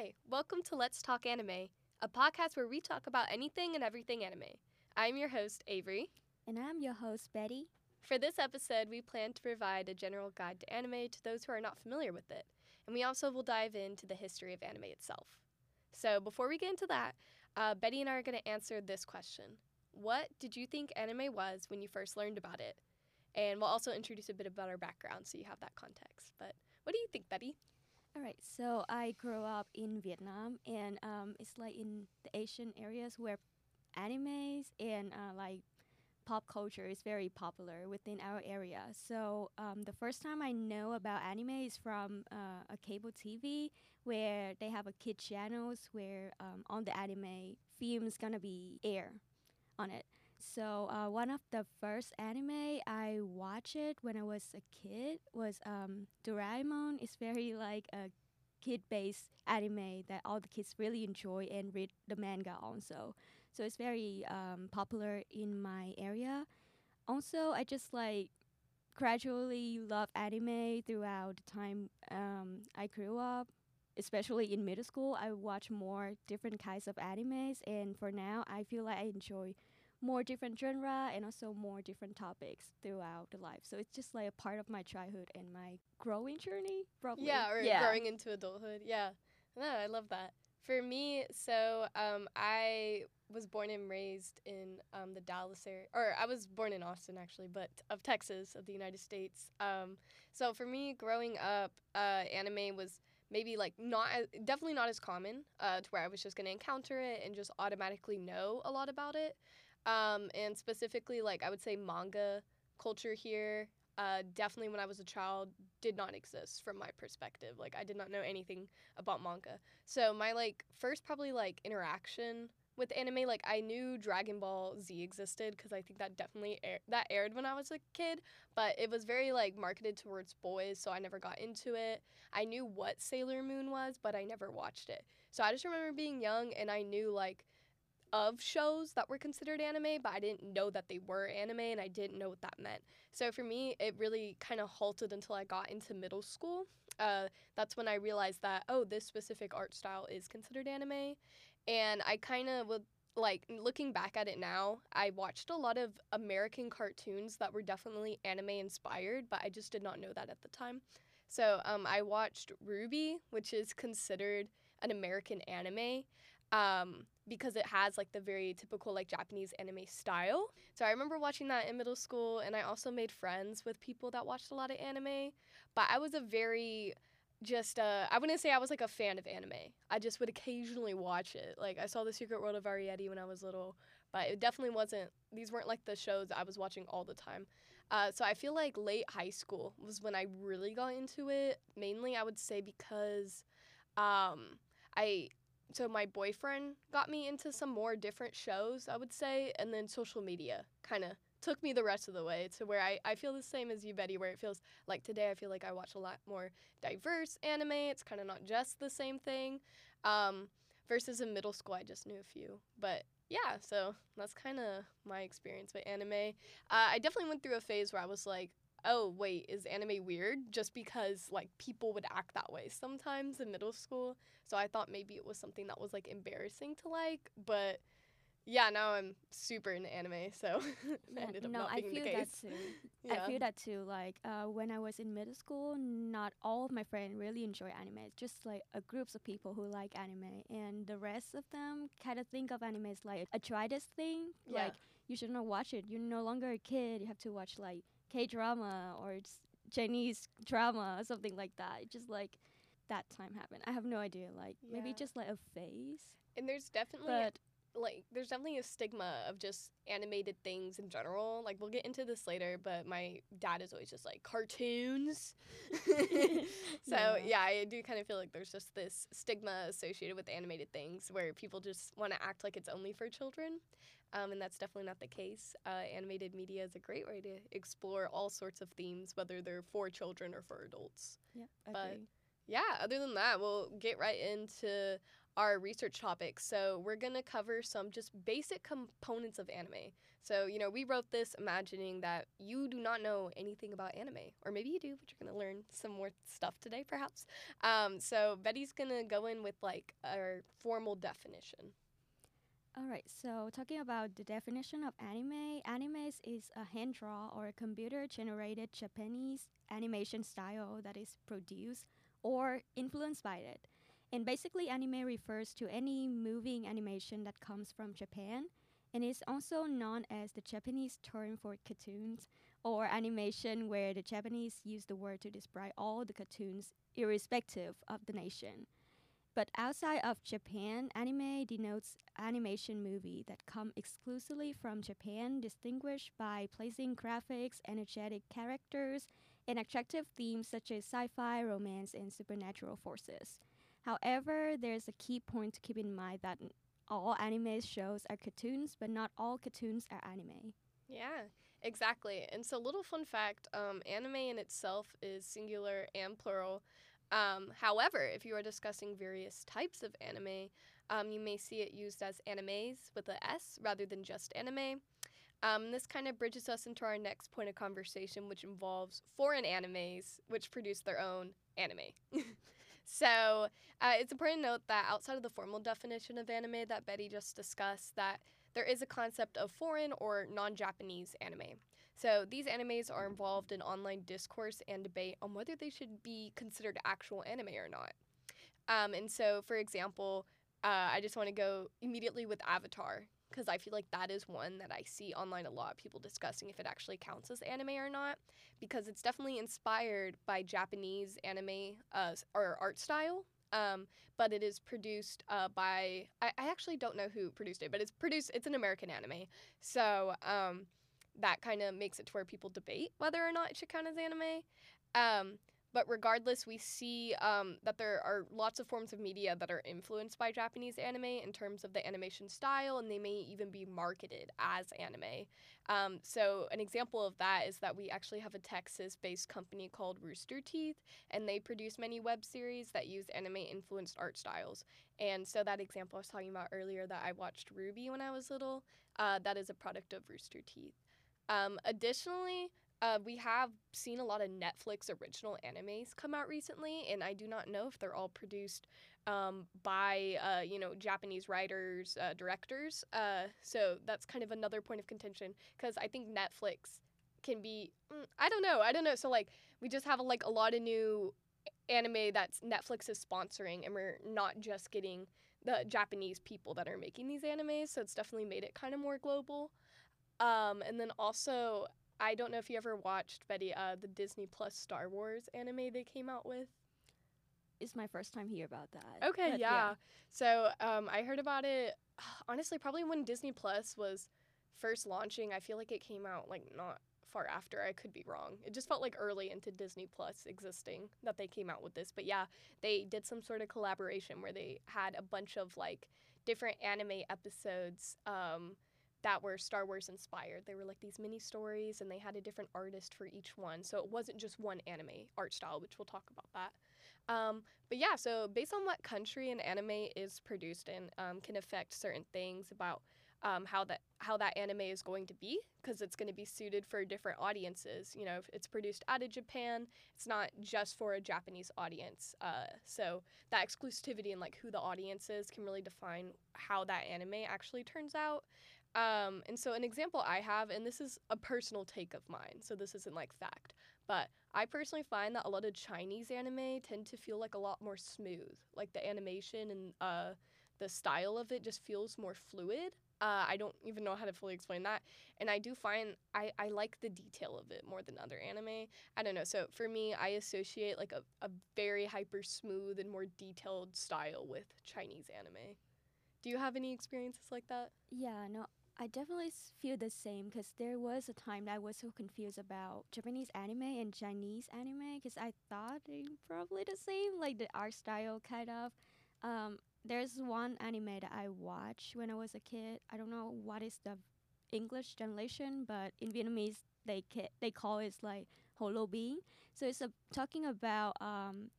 Hi, welcome to Let's Talk Anime, a podcast where we talk about anything and everything anime. I'm your host, Avery. And I'm your host, Betty. For this episode, we plan to provide a general guide to anime to those who are not familiar with it, and we also will dive into the history of anime itself. So, before we get into that, uh, Betty and I are going to answer this question What did you think anime was when you first learned about it? And we'll also introduce a bit about our background so you have that context. But what do you think, Betty? All right, so I grew up in Vietnam, and um, it's like in the Asian areas where animes and uh, like pop culture is very popular within our area. So um, the first time I know about anime is from uh, a cable TV where they have a kid channels where um, on the anime films gonna be air on it. So uh, one of the first anime I watched when I was a kid was um, Doraemon. It's very like a kid-based anime that all the kids really enjoy and read the manga also. So it's very um, popular in my area. Also, I just like gradually love anime throughout the time um, I grew up. Especially in middle school, I watch more different kinds of animes, and for now, I feel like I enjoy more different genre and also more different topics throughout the life. So it's just like a part of my childhood and my growing journey, probably. Yeah, or growing into adulthood. Yeah. No, I love that. For me, so um, I was born and raised in um, the Dallas area, or I was born in Austin actually, but of Texas, of the United States. Um, so for me, growing up, uh, anime was maybe like not definitely not as common uh, to where I was just gonna encounter it and just automatically know a lot about it. Um, and specifically, like I would say, manga culture here. Uh, definitely, when I was a child, did not exist from my perspective. Like I did not know anything about manga. So my like first probably like interaction with anime, like I knew Dragon Ball Z existed because I think that definitely air- that aired when I was a kid, but it was very like marketed towards boys, so I never got into it. I knew what Sailor Moon was, but I never watched it. So I just remember being young and I knew like of shows that were considered anime, but I didn't know that they were anime and I didn't know what that meant. So for me, it really kind of halted until I got into middle school. Uh, that's when I realized that, oh, this specific art style is considered anime. And I kind of would like looking back at it now, I watched a lot of American cartoons that were definitely anime inspired, but I just did not know that at the time. So um, I watched RWBY, which is considered an American anime. Um, because it has like the very typical like Japanese anime style. So I remember watching that in middle school and I also made friends with people that watched a lot of anime, but I was a very just uh I wouldn't say I was like a fan of anime. I just would occasionally watch it. Like I saw The Secret World of Arrietty when I was little, but it definitely wasn't these weren't like the shows I was watching all the time. Uh, so I feel like late high school was when I really got into it. Mainly I would say because um I so my boyfriend got me into some more different shows, I would say, and then social media kind of took me the rest of the way to where I, I feel the same as you, Betty, where it feels like today I feel like I watch a lot more diverse anime. It's kind of not just the same thing. Um, versus in middle school, I just knew a few. But yeah, so that's kind of my experience with anime. Uh, I definitely went through a phase where I was like, oh wait is anime weird just because like people would act that way sometimes in middle school so i thought maybe it was something that was like embarrassing to like but yeah now i'm super into anime so ended up no, not being I feel the case that too. yeah. I feel that too. Like uh, when I was in middle school, not all of my friends really enjoy anime. It's just like a groups of people who like anime, and the rest of them kind of think of anime as like a childish thing. Yeah. Like you should not watch it. You're no longer a kid. You have to watch like K drama or Chinese drama or something like that. It just like that time happened. I have no idea. Like maybe just like a phase. and there's definitely But like there's definitely a stigma of just animated things in general. Like we'll get into this later, but my dad is always just like cartoons. so Yeah. yeah. I do kind of feel like there's just this stigma associated with animated things where people just want to act like it's only for children. Um, and that's definitely not the case. Uh, animated media is a great way to explore all sorts of themes, whether they're for children or for adults yeah, But- agree. yeah, other than that, we'll get right into our research topics. So we're going to cover some just basic components of anime. So, you know, we wrote this imagining that you do not know anything about anime, or maybe you do, but you're going to learn some more stuff today, perhaps. Um, so Betty's going to go in with like our formal definition. All right, so talking about the definition of anime, anime is a hand draw or a computer generated Japanese animation style that is produced or influenced by it. And basically, anime refers to any moving animation that comes from Japan and is also known as the Japanese term for cartoons or animation, where the Japanese use the word to describe all the cartoons, irrespective of the nation. But outside of Japan, anime denotes animation movie that come exclusively from Japan, distinguished by placing graphics, energetic characters, and attractive themes such as sci-fi, romance, and supernatural forces. However, there's a key point to keep in mind that all anime shows are cartoons, but not all cartoons are anime. Yeah, exactly. And so, little fun fact um, anime in itself is singular and plural. Um, however, if you are discussing various types of anime, um, you may see it used as animes with a S rather than just anime. Um, this kind of bridges us into our next point of conversation, which involves foreign animes, which produce their own anime. so uh, it's important to note that outside of the formal definition of anime that Betty just discussed, that there is a concept of foreign or non-Japanese anime. So these animes are involved in online discourse and debate on whether they should be considered actual anime or not. Um, and so, for example, uh, I just want to go immediately with Avatar because I feel like that is one that I see online a lot. People discussing if it actually counts as anime or not, because it's definitely inspired by Japanese anime uh, or art style. Um, but it is produced uh, by I, I actually don't know who produced it, but it's produced. It's an American anime, so um, that kind of makes it to where people debate whether or not it should count as anime. Um, but regardless, we see um, that there are lots of forms of media that are influenced by Japanese anime in terms of the animation style, and they may even be marketed as anime. Um, so, an example of that is that we actually have a Texas based company called Rooster Teeth, and they produce many web series that use anime influenced art styles. And so, that example I was talking about earlier that I watched RWBY when I was little, uh, that is a product of Rooster Teeth. Um, additionally, uh, we have seen a lot of Netflix original animes come out recently, and I do not know if they're all produced um, by uh, you know Japanese writers, uh, directors. Uh, so that's kind of another point of contention because I think Netflix can be mm, I don't know I don't know. So like we just have like a lot of new anime that's Netflix is sponsoring, and we're not just getting the Japanese people that are making these animes. So it's definitely made it kind of more global. Um, and then also I don't know if you ever watched Betty uh, the Disney Plus Star Wars anime they came out with. It's my first time hear about that. Okay, yeah. yeah. So um, I heard about it honestly probably when Disney Plus was first launching. I feel like it came out like not far after. I could be wrong. It just felt like early into Disney Plus existing that they came out with this. But yeah, they did some sort of collaboration where they had a bunch of like different anime episodes. Um, that were Star Wars inspired. They were like these mini stories and they had a different artist for each one. So it wasn't just one anime art style, which we'll talk about that. Um, but yeah, so based on what country an anime is produced in um, can affect certain things about um, how that how that anime is going to be because it's going to be suited for different audiences. You know, if it's produced out of Japan, it's not just for a Japanese audience. Uh, so that exclusivity and like who the audience is can really define how that anime actually turns out. Um, and so, an example I have, and this is a personal take of mine, so this isn't like fact, but I personally find that a lot of Chinese anime tend to feel like a lot more smooth. Like the animation and uh, the style of it just feels more fluid. Uh, I don't even know how to fully explain that. And I do find I, I like the detail of it more than other anime. I don't know. So for me, I associate like a, a very hyper smooth and more detailed style with Chinese anime. Do you have any experiences like that? Yeah, no, I definitely feel the same because there was a time that I was so confused about Japanese anime and Chinese anime because I thought they probably the same, like the art style kind of. Um, there's one anime that I watched when I was a kid. I don't know what is the English translation, but in Vietnamese they ca- they call it like Holo Bean. So it's a, talking about um,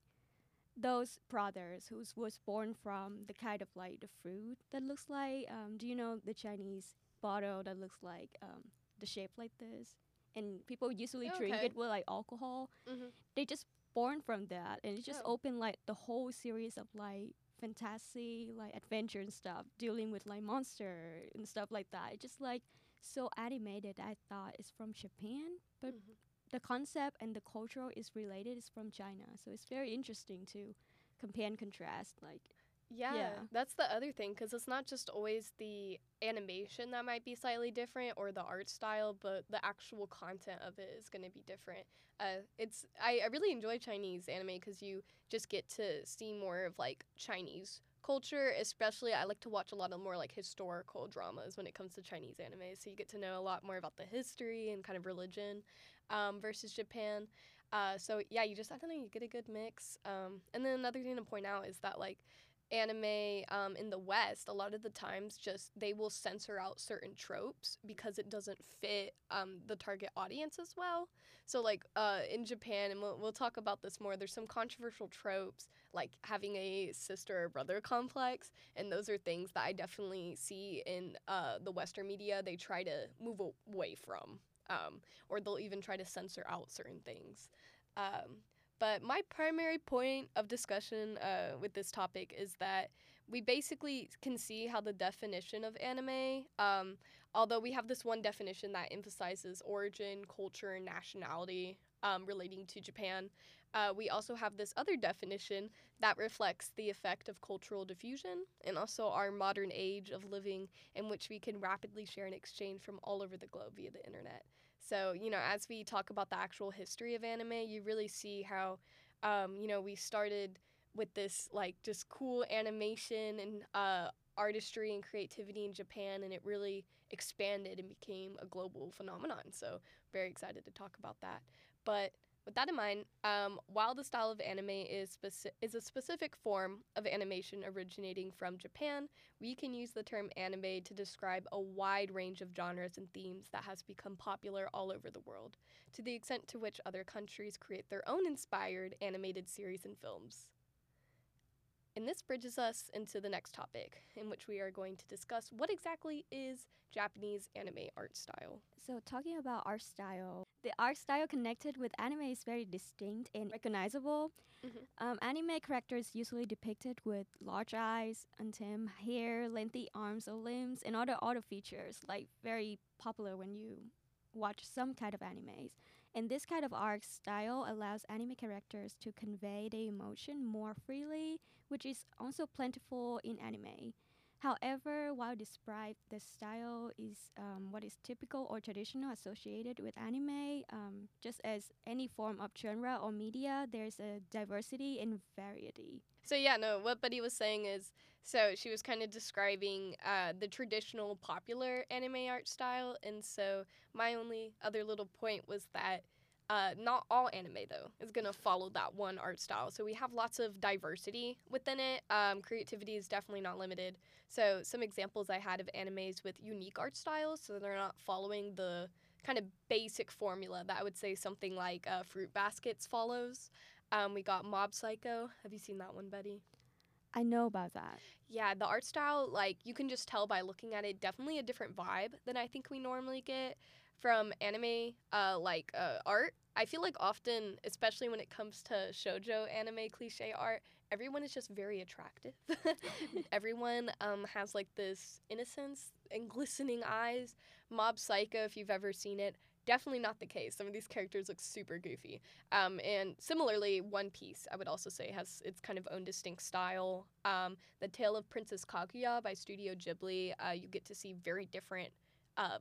those brothers who was born from the kind of like the fruit that looks like um, do you know the Chinese bottle that looks like um, the shape like this? And people usually drink it with like alcohol. Hmm they just born from that and it just Oh. opened like the whole series of like fantasy like adventure and stuff dealing with like monster and stuff like that. It's just like so animated i thought it's from japan but Mhm. The concept and the culture is related is from china so it's very interesting to compare and contrast like Yeah, Yeah. that's the other thing because it's not just always the animation that might be slightly different or the art style, but the actual content of it is going to be different. Uh, it's I, I really enjoy Chinese anime because you just get to see more of like Chinese culture. Especially, I like to watch a lot of more like historical dramas when it comes to Chinese anime, so you get to know a lot more about the history and kind of religion um, versus Japan. Uh, so yeah, you just I don't know, you get a good mix. Um, and then another thing to point out is that like anime um, in the West, a lot of the times, just they will censor out certain tropes because it doesn't fit um, the target audience as well. So, like uh, in Japan, and we'll, we'll talk about this more, there's some controversial tropes like having a sister or brother complex, and those are things that I definitely see in uh, the Western media. They try to move away from, um, or they'll even try to censor out certain things. Um, but my primary point of discussion uh, with this topic is that we basically can see how the definition of anime, um, although we have this one definition that emphasizes origin, culture, and nationality um, relating to Japan, uh, we also have this other definition that reflects the effect of cultural diffusion and also our modern age of living in which we can rapidly share and exchange from all over the globe via the internet. So, you know, as we talk about the actual history of anime, you really see how, um, you know, we started with this like just cool animation and uh, artistry and creativity in Japan, and it really expanded and became a global phenomenon. So, very excited to talk about that. But with that in mind, um, while the style of anime is speci- is a specific form of animation originating from Japan, we can use the term anime to describe a wide range of genres and themes that has become popular all over the world, to the extent to which other countries create their own inspired animated series and films. And this bridges us into the next topic, in which we are going to discuss what exactly is Japanese anime art style. So talking about art style, the art style connected with anime is very distinct and recognizable. Mhm. Um, anime characters usually depicted with large eyes, untamed hair, lengthy arms or limbs, and other auto features like very popular when you watch some kind of animes. And this kind of art style allows anime characters to convey their emotion more freely, which is also plentiful in anime. However, while described, the style is um, what is typical or traditional associated with anime. Um, just as any form of genre or media, there's a diversity and variety. So yeah, no, what Buddy was saying is, so she was kind of describing uh, the traditional popular anime art style, and so my only other little point was that uh, not all anime though is gonna follow that one art style. So we have lots of diversity within it. Um, creativity is definitely not limited. So some examples I had of animes with unique art styles, so they're not following the kind of basic formula that I would say something like uh, Fruit Baskets follows. Um, we got Mob Psycho. Have you seen that one, Betty? I know about that. Yeah, the art style, like you can just tell by looking at it, definitely a different vibe than I think we normally get from anime, uh, like uh, art. I feel like often, especially when it comes to shojo anime cliche art, everyone is just very attractive. everyone um, has like this innocence and glistening eyes. Mob Psycho, if you've ever seen it, definitely not the case. Some of these characters look super goofy. Um, and similarly, One Piece, I would also say, has its kind of own distinct style. Um, the Tale of Princess Kaguya by Studio Ghibli, uh, you get to see very different uh,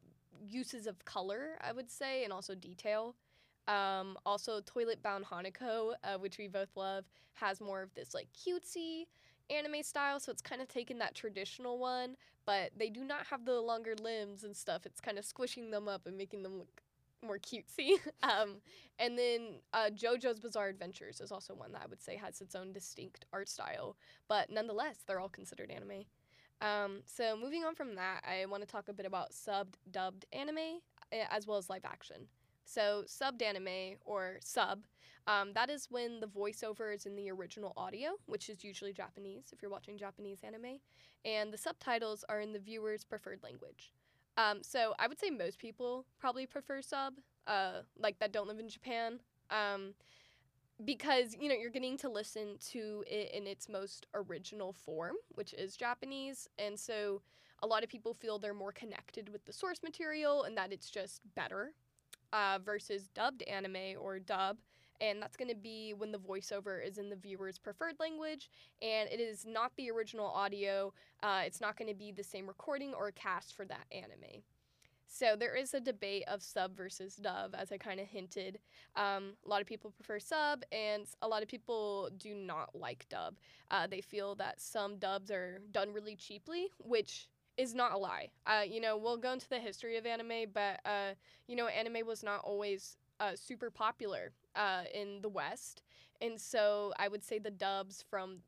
uses of color, I would say, and also detail. Um, also, Toilet Bound Hanako, uh, which we both love, has more of this like cutesy anime style. So it's kind of taken that traditional one, but they do not have the longer limbs and stuff. It's kind of squishing them up and making them look more cutesy. um, and then uh, JoJo's Bizarre Adventures is also one that I would say has its own distinct art style, but nonetheless, they're all considered anime. Um, so moving on from that, I want to talk a bit about subbed, dubbed anime, as well as live action. So subbed anime or sub Um, that is when the voiceover is in the original audio, which is usually Japanese if you're watching Japanese anime, and the subtitles are in the viewer's preferred language. Um, so I would say most people probably prefer sub, uh, like that don't live in Japan, um, because you know you're getting to listen to it in its most original form, which is Japanese, and so a lot of people feel they're more connected with the source material and that it's just better uh, versus dubbed anime or dub. And that's going to be when the voiceover is in the viewer's preferred language and it is not the original audio. Uh, it's not going to be the same recording or cast for that anime. So there is a debate of sub versus dub, as I kind of hinted. Um, a lot of people prefer sub, and a lot of people do not like dub. Uh, they feel that some dubs are done really cheaply, which is not a lie. Uh, you know, we'll go into the history of anime, but uh, you know, anime was not always uh, super popular uh, in the West, and so I would say the dubs from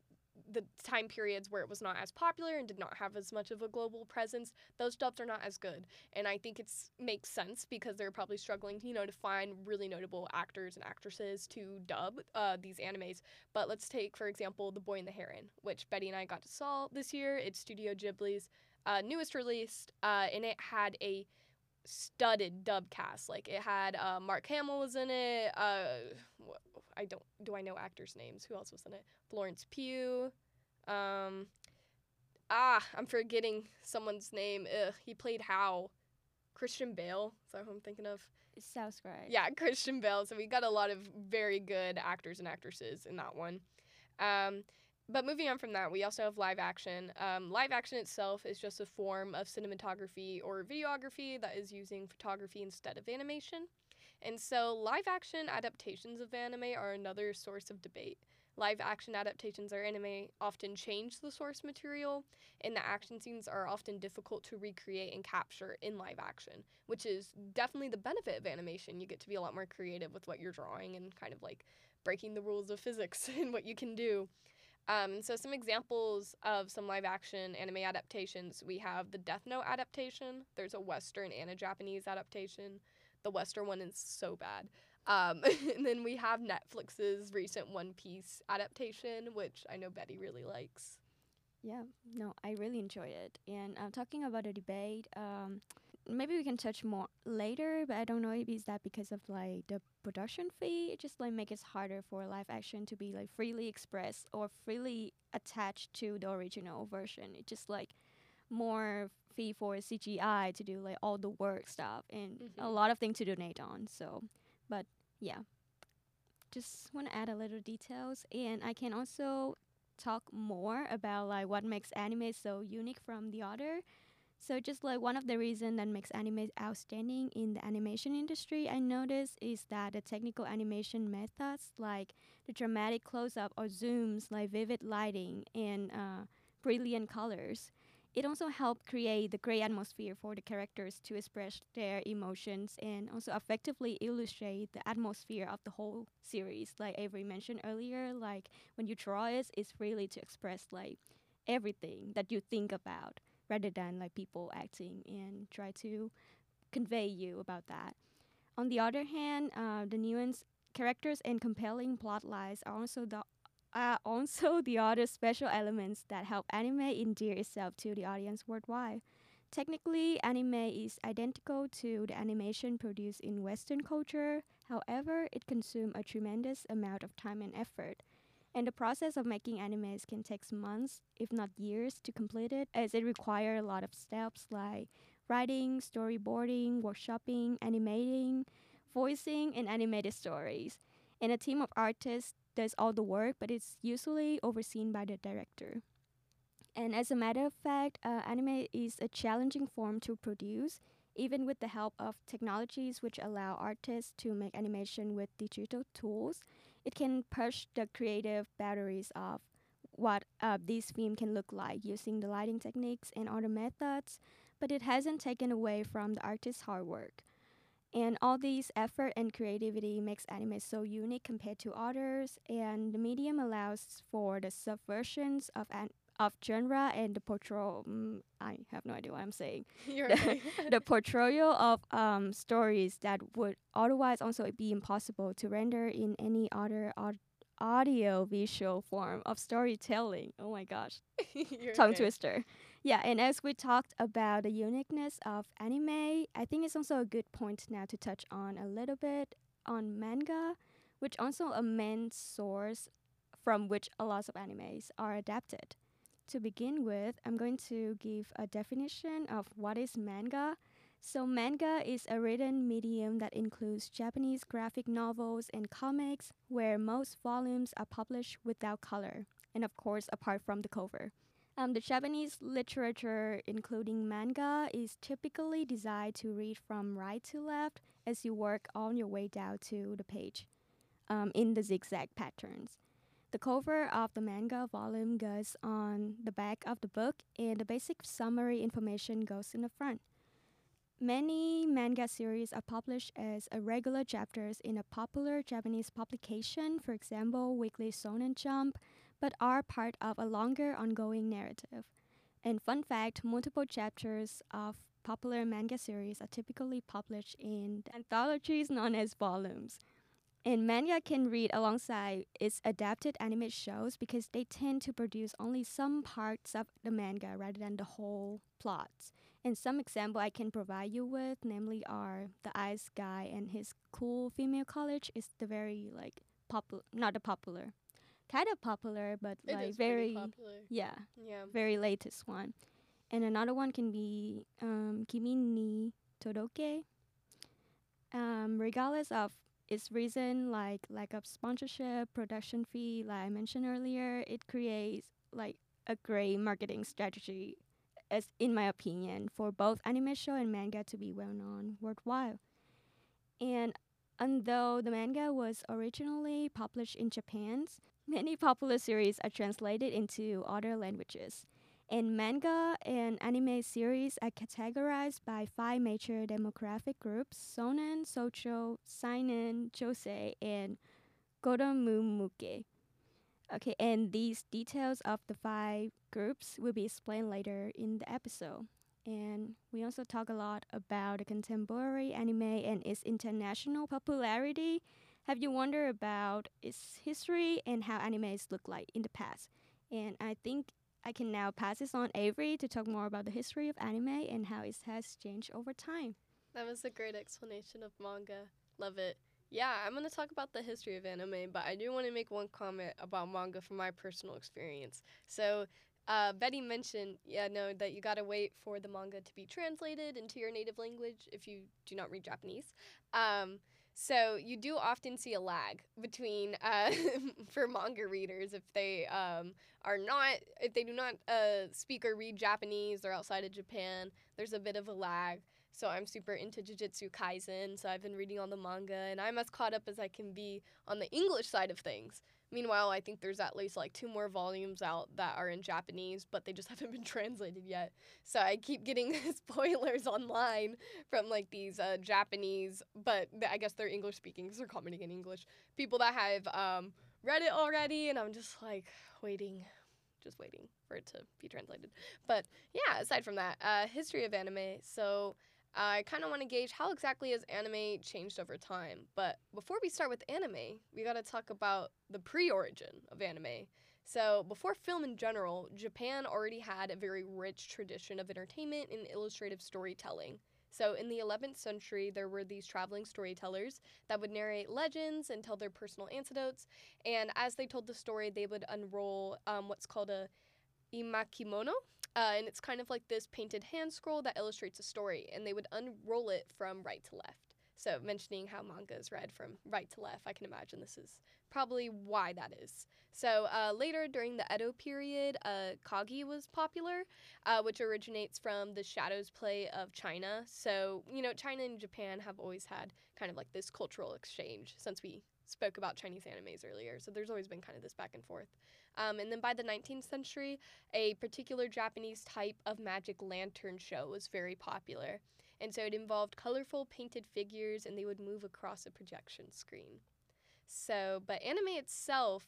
the time periods where it was not as popular and did not have as much of a global presence, those dubs are not as good. And I think it's makes sense because they're probably struggling, you know, to find really notable actors and actresses to dub uh, these animes. But let's take, for example, The Boy and the Heron, which Betty and I got to saw this year. It's Studio Ghibli's uh, newest release, uh, and it had a studded dub cast. Like it had uh, Mark Hamill was in it. Uh, I don't do I know actors' names? Who else was in it? Florence Pugh. Um, ah, I'm forgetting someone's name. Ugh, he played How. Christian Bale. Is that who I'm thinking of? It sounds right. Yeah, Christian Bale. So we got a lot of very good actors and actresses in that one. Um, but moving on from that, we also have live action. Um, live action itself is just a form of cinematography or videography that is using photography instead of animation. And so, live action adaptations of anime are another source of debate. Live action adaptations or anime often change the source material, and the action scenes are often difficult to recreate and capture in live action, which is definitely the benefit of animation. You get to be a lot more creative with what you're drawing and kind of like breaking the rules of physics and what you can do. Um, so some examples of some live action anime adaptations we have the Death Note adaptation. There's a Western and a Japanese adaptation. The Western one is so bad. Um, and then we have Netflix's recent One Piece adaptation, which I know Betty really likes. Yeah, no, I really enjoyed it. And uh, talking about the debate, um, maybe we can touch more later, but I don't know if it's that because of like the production fee. It just like makes it harder for live action to be like freely expressed or freely attached to the original version. It's just like more fee for CGI to do like all the work stuff and mm-hmm. a lot of things to donate on. So, but yeah, just want to add a little details, and I can also talk more about like what makes anime so unique from the other. So just like one of the reasons that makes anime outstanding in the animation industry, I noticed is that the technical animation methods like the dramatic close-up or zooms, like vivid lighting and uh, brilliant colors, it also helped create the great atmosphere for the characters to express their emotions and also effectively illustrate the atmosphere of the whole series. Like Avery mentioned earlier, like when you draw it, it's really to express like everything that you think about rather than like people acting and try to convey you about that. On the other hand, uh, the nuanced characters and compelling plot lines are also the are also the other special elements that help anime endear itself to the audience worldwide. Technically, anime is identical to the animation produced in Western culture. However, it consumes a tremendous amount of time and effort. And the process of making animes can take months, if not years, to complete it, as it requires a lot of steps like writing, storyboarding, workshopping, animating, voicing, and animated stories. And a team of artists does all the work, but it's usually overseen by the director. And as a matter of fact, uh, anime is a challenging form to produce, even with the help of technologies which allow artists to make animation with digital tools it can push the creative boundaries of what uh, this film can look like using the lighting techniques and other methods, but it hasn't taken away from the artist's hard work. And all these effort and creativity makes anime so unique compared to others, and the medium allows for the subversions of an of genre and the portrayal. Mm, I have no idea what I'm saying. The, the portrayal of um, stories that would otherwise also be impossible to render in any other aud- audio visual form of storytelling. Oh my gosh, tongue okay. twister. Yeah, and as we talked about the uniqueness of anime, I think it's also a good point now to touch on a little bit on manga, which also a main source from which a lot of animes are adapted. To begin with, I'm going to give a definition of what is manga. So, manga is a written medium that includes Japanese graphic novels and comics, where most volumes are published without color, and of course, apart from the cover. Um, the Japanese literature, including manga, is typically designed to read from right to left as you work on your way down to the page um, in the zigzag patterns. The cover of the manga volume goes on the back of the book, and the basic summary information goes in the front. Many manga series are published as irregular chapters in a popular Japanese publication, for example, Weekly Shonen Jump, but are part of a longer ongoing narrative. And fun fact multiple chapters of popular manga series are typically published in anthologies known as volumes. And manga can read alongside its adapted anime shows because they tend to produce only some parts of the manga rather than the whole plot. And some example I can provide you with, namely, are the Ice Guy and his cool female colleague is the very like popular, not the popular, kind of popular, but It like very popular. yeah, Yeah. very latest one. And another one can be um, Kimi ni Todoke. Um, regardless of its reason, like lack of sponsorship, production fee, like I mentioned earlier, it creates like a great marketing strategy, as in my opinion, for both anime show and manga to be well known worldwide. And although the manga was originally published in Japan, many popular series are translated into other languages. And manga and anime series are categorized by five major demographic groups Shonen, Shojo, Seinen, Josei, and Kodomomuke. Okay, and these details of the five groups will be explained later in the episode. And we also talk a lot about the contemporary anime and its international popularity. Have you wondered about its history and how animes look like in the past? And I think I can now pass this on Avery to talk more about the history of anime and how it has changed over time. That was a great explanation of manga. Love it. Yeah, I'm going to talk about the history of anime, but I do want to make one comment about manga from my personal experience. So, uh, Betty mentioned, yeah, no, that you got to wait for the manga to be translated into your native language if you do not read Japanese. Um, so you do often see a lag between uh, for manga readers if they um, are not if they do not uh, speak or read Japanese or outside of Japan. There's a bit of a lag. So I'm super into Jujutsu Kaisen. So I've been reading all the manga, and I'm as caught up as I can be on the English side of things. Meanwhile, I think there's at least like two more volumes out that are in Japanese, but they just haven't been translated yet. So I keep getting spoilers online from like these uh, Japanese, but I guess they're English speaking because they're commenting in English. People that have um, read it already, and I'm just like waiting, just waiting for it to be translated. But yeah, aside from that, uh, history of anime. So I kind of want to gauge how exactly has anime changed over time. But before we start with anime, we got to talk about the pre origin of anime. So, before film in general, Japan already had a very rich tradition of entertainment and illustrative storytelling. So, in the 11th century, there were these traveling storytellers that would narrate legends and tell their personal anecdotes. And as they told the story, they would unroll um, what's called a emakimono, uh, and it's kind of like this painted hand scroll that illustrates a story, and they would unroll it from right to left. So, mentioning how manga is read from right to left, I can imagine this is probably why that is. So, uh, later during the Edo period, uh, Kagi was popular, uh, which originates from the shadows play of China. So, you know, China and Japan have always had kind of like this cultural exchange since we spoke about Chinese animes earlier. So, there's always been kind of this back and forth. Um, and then by the 19th century, a particular Japanese type of magic lantern show was very popular. And so it involved colorful painted figures and they would move across a projection screen. So, but anime itself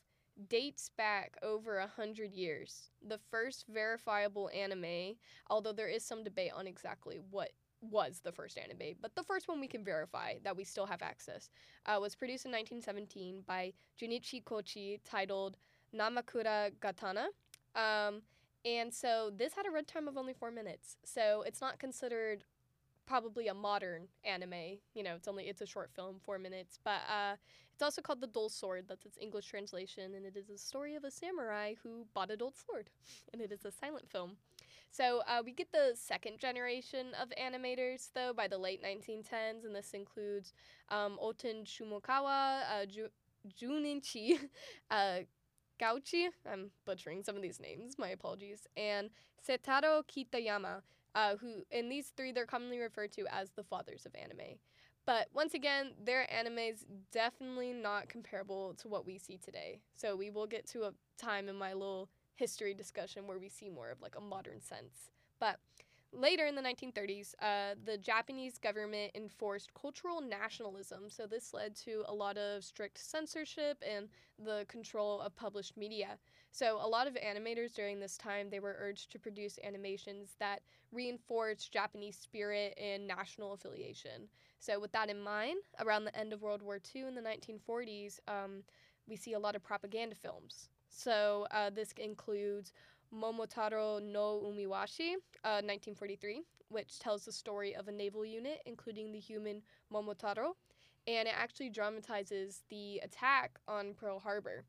dates back over a hundred years. The first verifiable anime, although there is some debate on exactly what was the first anime, but the first one we can verify that we still have access, uh, was produced in 1917 by Junichi Kouchi, titled Namakura Gatana. Um, and so this had a runtime of only four minutes, so it's not considered probably a modern anime. You know, it's only it's a short film, four minutes, but uh, it's also called The Dull Sword. That's its English translation, and it is a story of a samurai who bought a dull sword, and it is a silent film. So uh, we get the second generation of animators, though, by the late 1910s, and this includes um, Oten Shimokawa, uh, Ju- Junichi uh, Gauchi. I'm butchering some of these names. My apologies. And Seitaro Kitayama, uh, who in these three they're commonly referred to as the fathers of anime. But once again, their animes definitely not comparable to what we see today. So we will get to a time in my little history discussion where we see more of like a modern sense. But later in the 1930s, uh, the Japanese government enforced cultural nationalism. So this led to a lot of strict censorship and the control of published media. So a lot of animators during this time they were urged to produce animations that reinforced Japanese spirit and national affiliation. So with that in mind, around the end of World War II in the 1940s, um, we see a lot of propaganda films. So uh, this includes Momotaro no Umiwashi, uh, 1943, which tells the story of a naval unit, including the human Momotaro, and it actually dramatizes the attack on Pearl Harbor.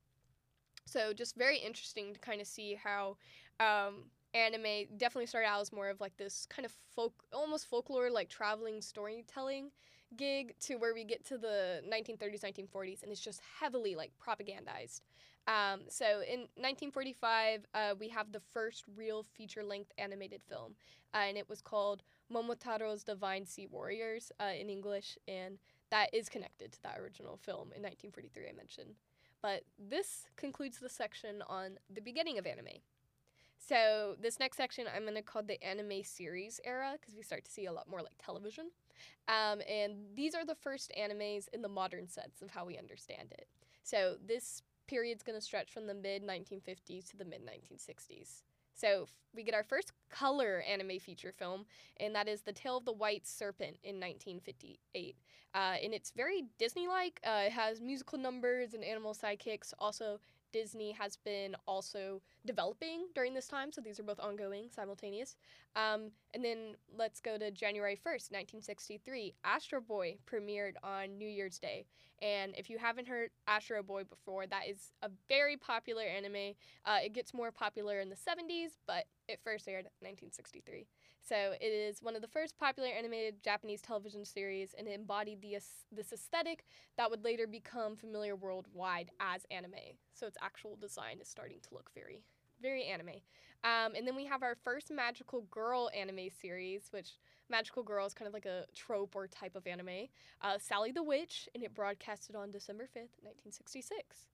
So just very interesting to kind of see how um, anime definitely started out as more of like this kind of folk, almost folklore, like traveling storytelling gig, to where we get to the 1930s, 1940s, and it's just heavily like propagandized. Um, so in 1945, uh, we have the first real feature length animated film, uh, and it was called Momotaro's Divine Sea Warriors uh, in English, and that is connected to that original film in 1943 I mentioned. But this concludes the section on the beginning of anime. So this next section I'm going to call the anime series era because we start to see a lot more like television. Um, and these are the first animes in the modern sense of how we understand it. So this period's going to stretch from the mid 1950s to the mid 1960s. So we get our first color anime feature film, and that is The Tale of the White Serpent in 1958. Uh, and it's very Disney like. Uh, it has musical numbers and animal sidekicks. Also, Disney has been also developing during this time, so these are both ongoing, simultaneous. Um, and then let's go to January 1st, 1963. Astro Boy premiered on New Year's Day. And if you haven't heard Astro Boy before, that is a very popular anime. Uh, it gets more popular in the 70s, but it first aired in 1963. So it is one of the first popular animated Japanese television series, and it embodied the this aesthetic that would later become familiar worldwide as anime. So its actual design is starting to look very, very anime. Um, and then we have our first magical girl anime series, which magical girl is kind of like a trope or type of anime. Uh, Sally the Witch, and it broadcasted on December 5th, 1966.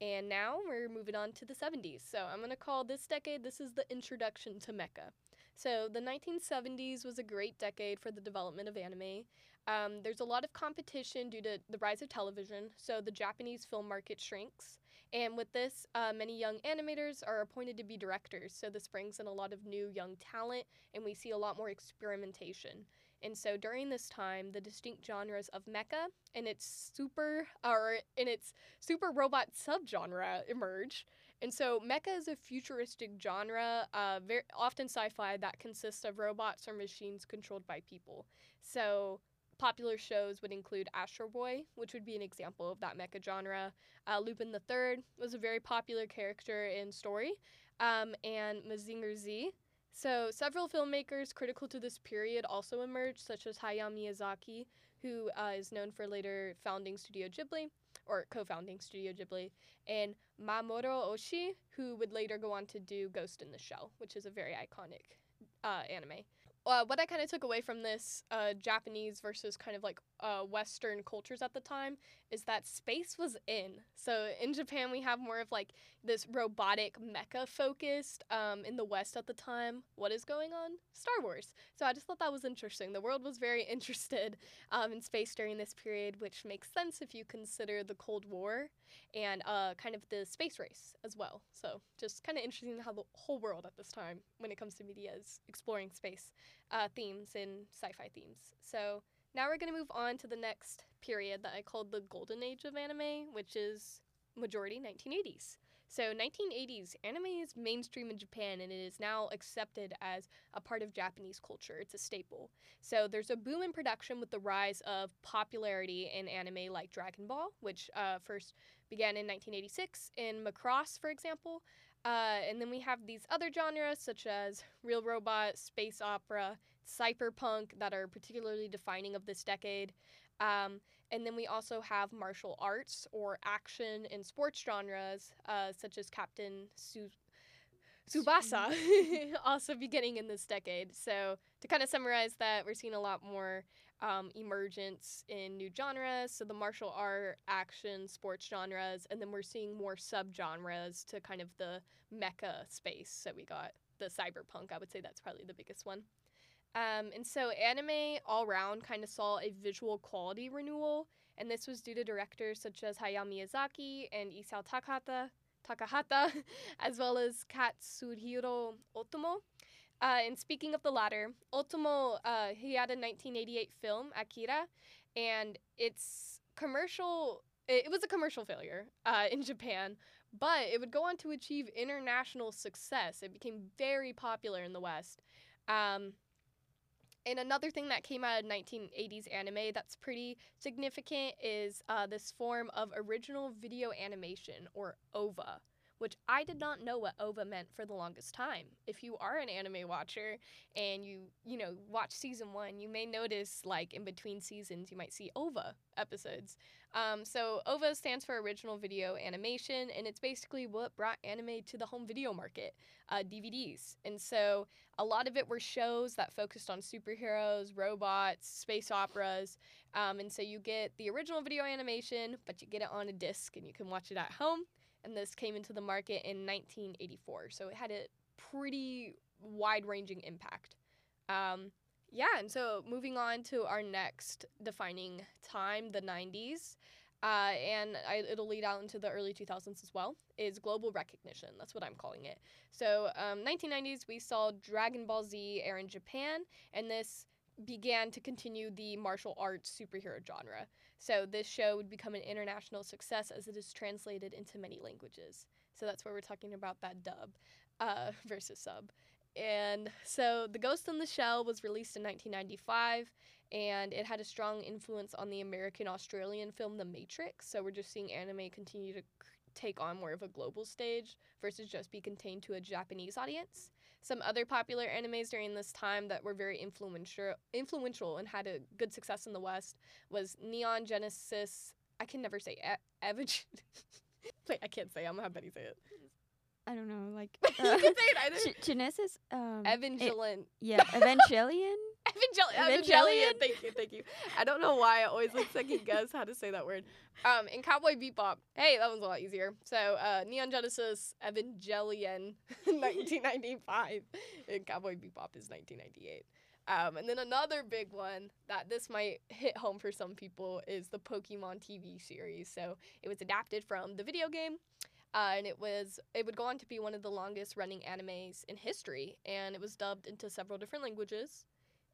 And now we're moving on to the 70s. So I'm going to call this decade, this is the introduction to mecha. So the 1970s was a great decade for the development of anime. Um, there's a lot of competition due to the rise of television, so the Japanese film market shrinks. And with this, uh, many young animators are appointed to be directors, so this brings in a lot of new young talent, and we see a lot more experimentation. And so during this time, the distinct genres of mecha and its super or in its super robot subgenre emerge. And so, mecha is a futuristic genre, uh, very often sci-fi that consists of robots or machines controlled by people. So, popular shows would include Astro Boy, which would be an example of that mecha genre. Uh, Lupin the Third was a very popular character in story, um, and Mazinger Z. So, several filmmakers critical to this period also emerged, such as Hayao Miyazaki, who uh, is known for later founding Studio Ghibli, or co founding Studio Ghibli, and Mamoru Oshii, who would later go on to do Ghost in the Shell, which is a very iconic uh, anime. Uh, what I kind of took away from this uh, Japanese versus kind of like uh, Western cultures at the time is that space was in. So in Japan, we have more of like this robotic mecha focused um, in the West at the time. What is going on? Star Wars. So I just thought that was interesting. The world was very interested um, in space during this period, which makes sense if you consider the Cold War and uh, kind of the space race as well. So just kind of interesting how the whole world at this time, when it comes to media, is exploring space uh, themes and sci fi themes. So now we're going to move on to the next period that I called the golden age of anime, which is majority 1980s. So 1980s anime is mainstream in Japan and it is now accepted as a part of Japanese culture. It's a staple. So there's a boom in production with the rise of popularity in anime like Dragon Ball, which uh, first began in 1986 in Macross, for example. Uh, and then we have these other genres such as real robot, space opera, cyberpunk that are particularly defining of this decade. Um, and then we also have martial arts or action and sports genres, uh, such as Captain Su- Tsubasa, also beginning in this decade. So, to kind of summarize that, we're seeing a lot more um, emergence in new genres. So, the martial art, action, sports genres, and then we're seeing more subgenres to kind of the mecha space. So, we got the cyberpunk, I would say that's probably the biggest one. Um, and so anime all around kind of saw a visual quality renewal, and this was due to directors such as Hayao Miyazaki and Isao Takahata, Takahata as well as Katsuhiro Otomo. Uh, and speaking of the latter, Otomo, uh, he had a 1988 film, Akira, and its commercial, it, was a commercial failure uh, in Japan, but it would go on to achieve international success. It became very popular in the West. Um, and another thing that came out of 1980s anime that's pretty significant is uh, this form of original video animation, or OVA, which I did not know what OVA meant for the longest time. If you are an anime watcher and you, you know, watch season one, you may notice like in between seasons you might see OVA episodes. Um, so OVA stands for Original Video Animation, and it's basically what brought anime to the home video market, uh, DVDs. And so a lot of it were shows that focused on superheroes, robots, space operas. Um, and so you get the original video animation, but you get it on a disc and you can watch it at home and this came into the market in 1984. So it had a pretty wide ranging impact. Um, yeah, and so moving on to our next defining time, the 90s, uh, and I, it'll lead out into the early 2000s as well, is global recognition. That's what I'm calling it. So, um, 1990s, we saw Dragon Ball Z air in Japan, and this began to continue the martial arts superhero genre. So this show would become an international success as it is translated into many languages. So that's where we're talking about that dub uh, versus sub. And so The Ghost in the Shell was released in 1995 and it had a strong influence on the American Australian film The Matrix. So we're just seeing anime continue to take on more of a global stage versus just be contained to a Japanese audience. Some other popular animes during this time that were very influential influential and had a good success in the West was Neon Genesis. I can never say e- Evag- Wait, I can't say. I'm gonna have Betty say it. I don't know, like uh, you can say it either. G- Genesis. Um, Evangelion. It, yeah, Evangelion. Evangelion. Evangelion. Thank you, thank you. I don't know why I always like second guess how to say that word. Um, in Cowboy Bebop, hey, that one's a lot easier. So, uh, Neon Genesis Evangelion, 1995, and Cowboy Bebop is 1998. Um, and then another big one that this might hit home for some people is the Pokemon TV series. So it was adapted from the video game, uh, and it was it would go on to be one of the longest running animes in history, and it was dubbed into several different languages.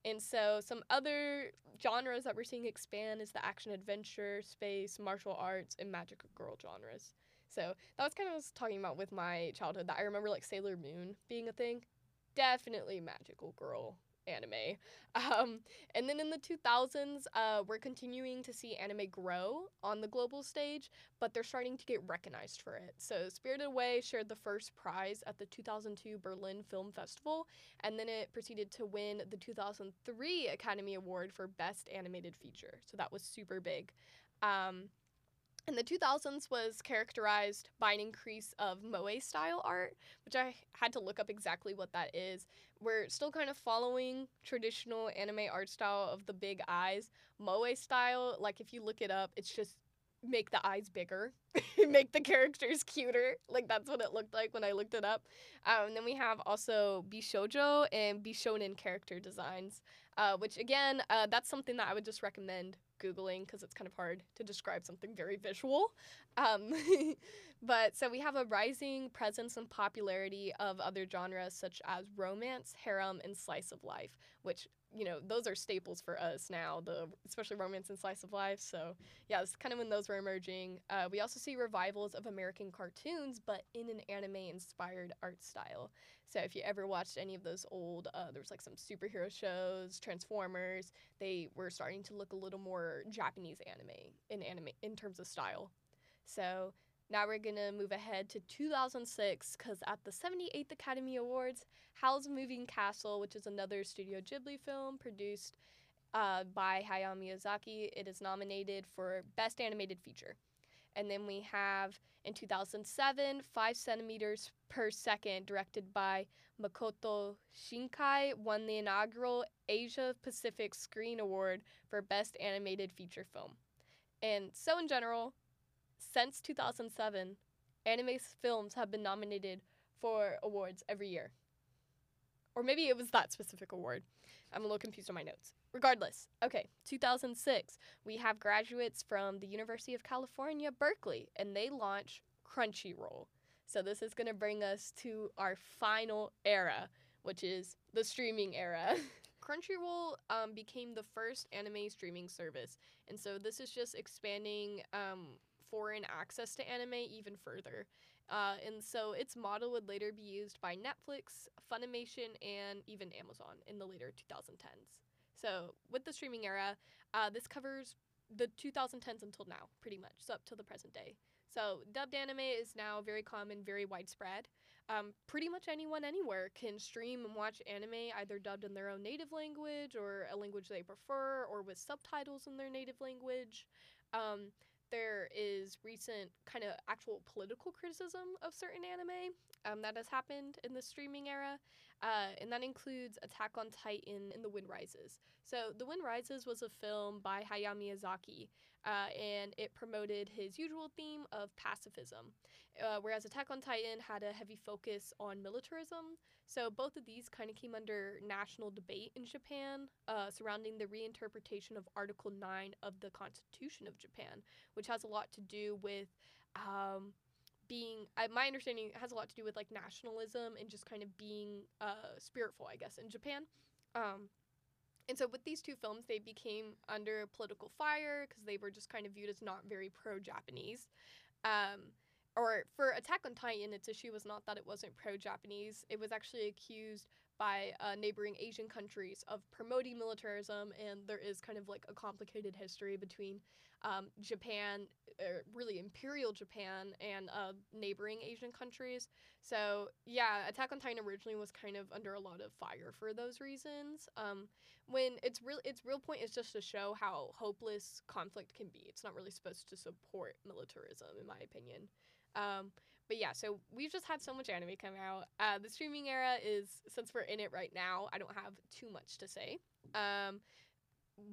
And so some other genres that we're seeing expand is the action adventure, space, martial arts, and magical girl genres. So that was kind of what I was talking about with my childhood that I remember like Sailor Moon being a thing. Definitely magical girl anime. Um, and then in the 2000s, uh, we're continuing to see anime grow on the global stage, but they're starting to get recognized for it. So Spirited Away shared the first prize at the 2002 Berlin Film Festival, and then it proceeded to win the 2003 Academy Award for Best Animated Feature. So that was super big. Um, and the 2000s was characterized by an increase of moe style art, which I had to look up exactly what that is. We're still kind of following traditional anime art style of the big eyes. Moe style, like if you look it up, it's just make the eyes bigger, make the characters cuter. Like that's what it looked like when I looked it up. Um, and then we have also Bishojo and Bishonen character designs, uh, which again, uh, that's something that I would just recommend Googling because it's kind of hard to describe something very visual. Um, but so we have a rising presence and popularity of other genres such as romance, harem, and slice of life, which you know those are staples for us now the especially romance and slice of life. So yeah it's kind of when those were emerging. Uh, we also see revivals of american cartoons but in an anime inspired art style. So if you ever watched any of those old uh, there was like some superhero shows transformers they were starting to look a little more japanese anime in anime in terms of style so now we're gonna move ahead to 2006 because at the 78th Academy Awards, Howl's Moving Castle, which is another Studio Ghibli film produced uh, by Hayao Miyazaki, it is nominated for Best Animated Feature. And then we have in 2007, 5 centimeters per second, directed by Makoto Shinkai, won the inaugural Asia Pacific Screen Award for Best Animated Feature Film. And so, in general, since 2007, anime films have been nominated for awards every year. Or maybe it was that specific award. I'm a little confused on my notes. Regardless, okay, 2006, we have graduates from the University of California, Berkeley, and they launch Crunchyroll. So this is going to bring us to our final era, which is the streaming era. Crunchyroll um, became the first anime streaming service, and so this is just expanding um, foreign access to anime even further. Uh, and so its model would later be used by Netflix, Funimation, and even Amazon in the later 2010s. So with the streaming era, uh, this covers the 2010s until now, pretty much, so up till the present day. So dubbed anime is now very common, very widespread. Um, pretty much anyone anywhere can stream and watch anime either dubbed in their own native language or a language they prefer or with subtitles in their native language. Um, there is recent kind of actual political criticism of certain anime um, that has happened in the streaming era, uh, and that includes Attack on Titan and The Wind Rises. So, The Wind Rises was a film by Hayao Miyazaki, uh, and it promoted his usual theme of pacifism, uh, whereas Attack on Titan had a heavy focus on militarism. So both of these kind of came under national debate in Japan uh, surrounding the reinterpretation of Article 9 of the Constitution of Japan, which has a lot to do with. Um, being uh, my understanding has a lot to do with like nationalism and just kind of being uh, spiritful i guess in japan um, and so with these two films they became under political fire because they were just kind of viewed as not very pro-japanese um, or for Attack on Titan, its issue was not that it wasn't pro Japanese. It was actually accused by uh, neighboring Asian countries of promoting militarism, and there is kind of like a complicated history between um, Japan, er, really imperial Japan, and uh, neighboring Asian countries. So yeah, Attack on Titan originally was kind of under a lot of fire for those reasons. Um, when its real its real point is just to show how hopeless conflict can be. It's not really supposed to support militarism, in my opinion. Um, but yeah, so we've just had so much anime come out. Uh, the streaming era is, since we're in it right now, I don't have too much to say. Um,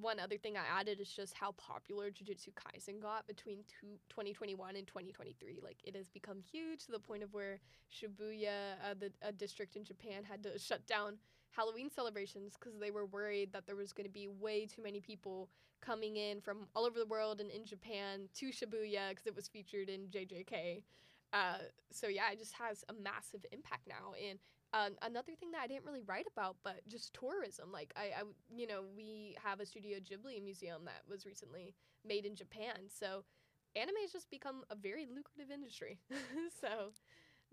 one other thing I added is just how popular Jujutsu Kaisen got between two, 2021 and 2023. Like, it has become huge to the point of where Shibuya, uh, the a district in Japan, had to shut down Halloween celebrations because they were worried that there was going to be way too many people coming in from all over the world and in Japan to Shibuya because it was featured in JJK. Uh, so yeah, it just has a massive impact now. And uh, another thing that I didn't really write about, but just tourism. Like I, I, you know, we have a Studio Ghibli museum that was recently made in Japan. So anime has just become a very lucrative industry. so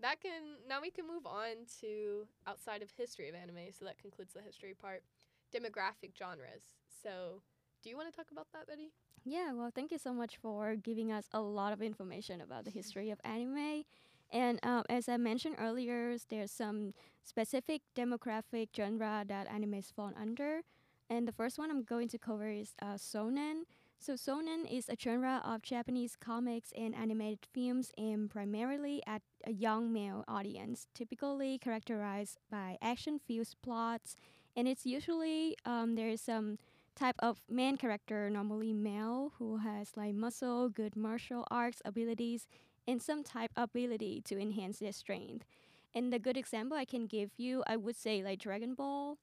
that can now we can move on to outside of history of anime. So that concludes the history part. Demographic genres. So do you want to talk about that, Betty? Yeah, well, thank you so much for giving us a lot of information about the history of anime. And um, as I mentioned earlier, there's some specific demographic genre that animes fall under. And the first one I'm going to cover is uh, shonen. So shonen is a genre of Japanese comics and animated films aimed primarily at a young male audience, typically characterized by action-fused plots. And it's usually um, there is some type of main character normally male who has like muscle, good martial arts abilities, and some type ability to enhance their strength. And the good example I can give you, I would say like Dragon Ball.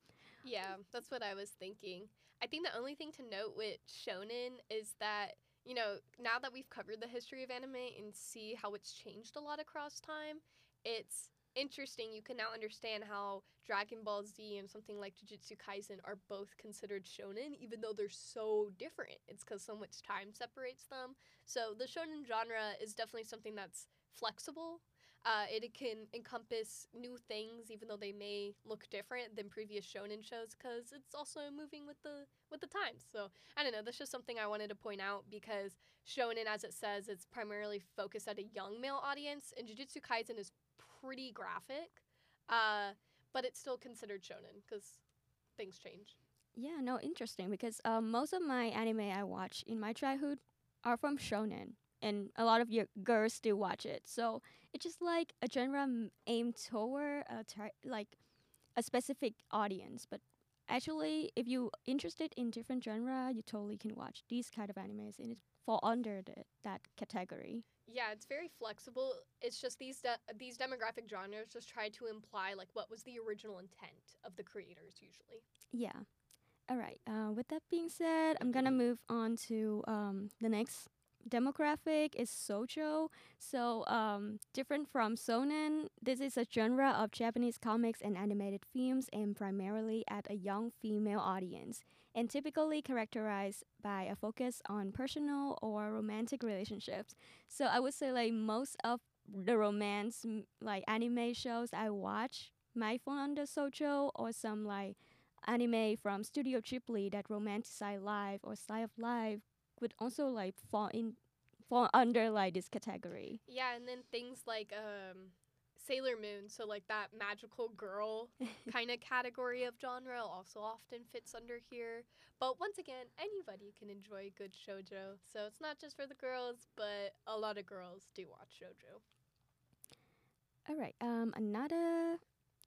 Yeah, that's what I was thinking. I think the only thing to note with shonen is that you know now that we've covered the history of anime and see how it's changed a lot across time, it's interesting. You can now understand how Dragon Ball Z and something like Jujutsu Kaisen are both considered shonen, even though they're so different. It's because so much time separates them. So the shonen genre is definitely something that's flexible. Uh, it can encompass new things, even though they may look different than previous shonen shows, because it's also moving with the with the times. So I don't know. That's just something I wanted to point out because shonen, as it says, it's primarily focused at a young male audience, and Jujutsu Kaisen is pretty graphic, uh, but it's still considered shonen because things change. Yeah, no, interesting because um, most of my anime I watch in my childhood are from shonen, and a lot of your girls still watch it. So it's just like a genre aimed toward a tar- like a specific audience. But actually, if you're interested in different genre, you totally can watch these kind of animes, and it fall under the, that category. Yeah, it's very flexible. It's just these de- these demographic genres just try to imply like what was the original intent of the creators usually. Yeah. All right. Uh, with that being said, I'm gonna move on to um, the next demographic is sojo. So um, different from shonen, this is a genre of Japanese comics and animated films, and primarily at a young female audience, and typically characterized by a focus on personal or romantic relationships. So I would say like most of the romance like anime shows I watch might fall under sojo or some like anime from Studio Ghibli that romanticize life or style of life would also like fall in fall under like this category. Yeah, and then things like um, Sailor Moon, so like that magical girl kind of category of genre also often fits under here. But once again, anybody can enjoy good shojo. So it's not just for the girls, but a lot of girls do watch shojo. All right. Um, another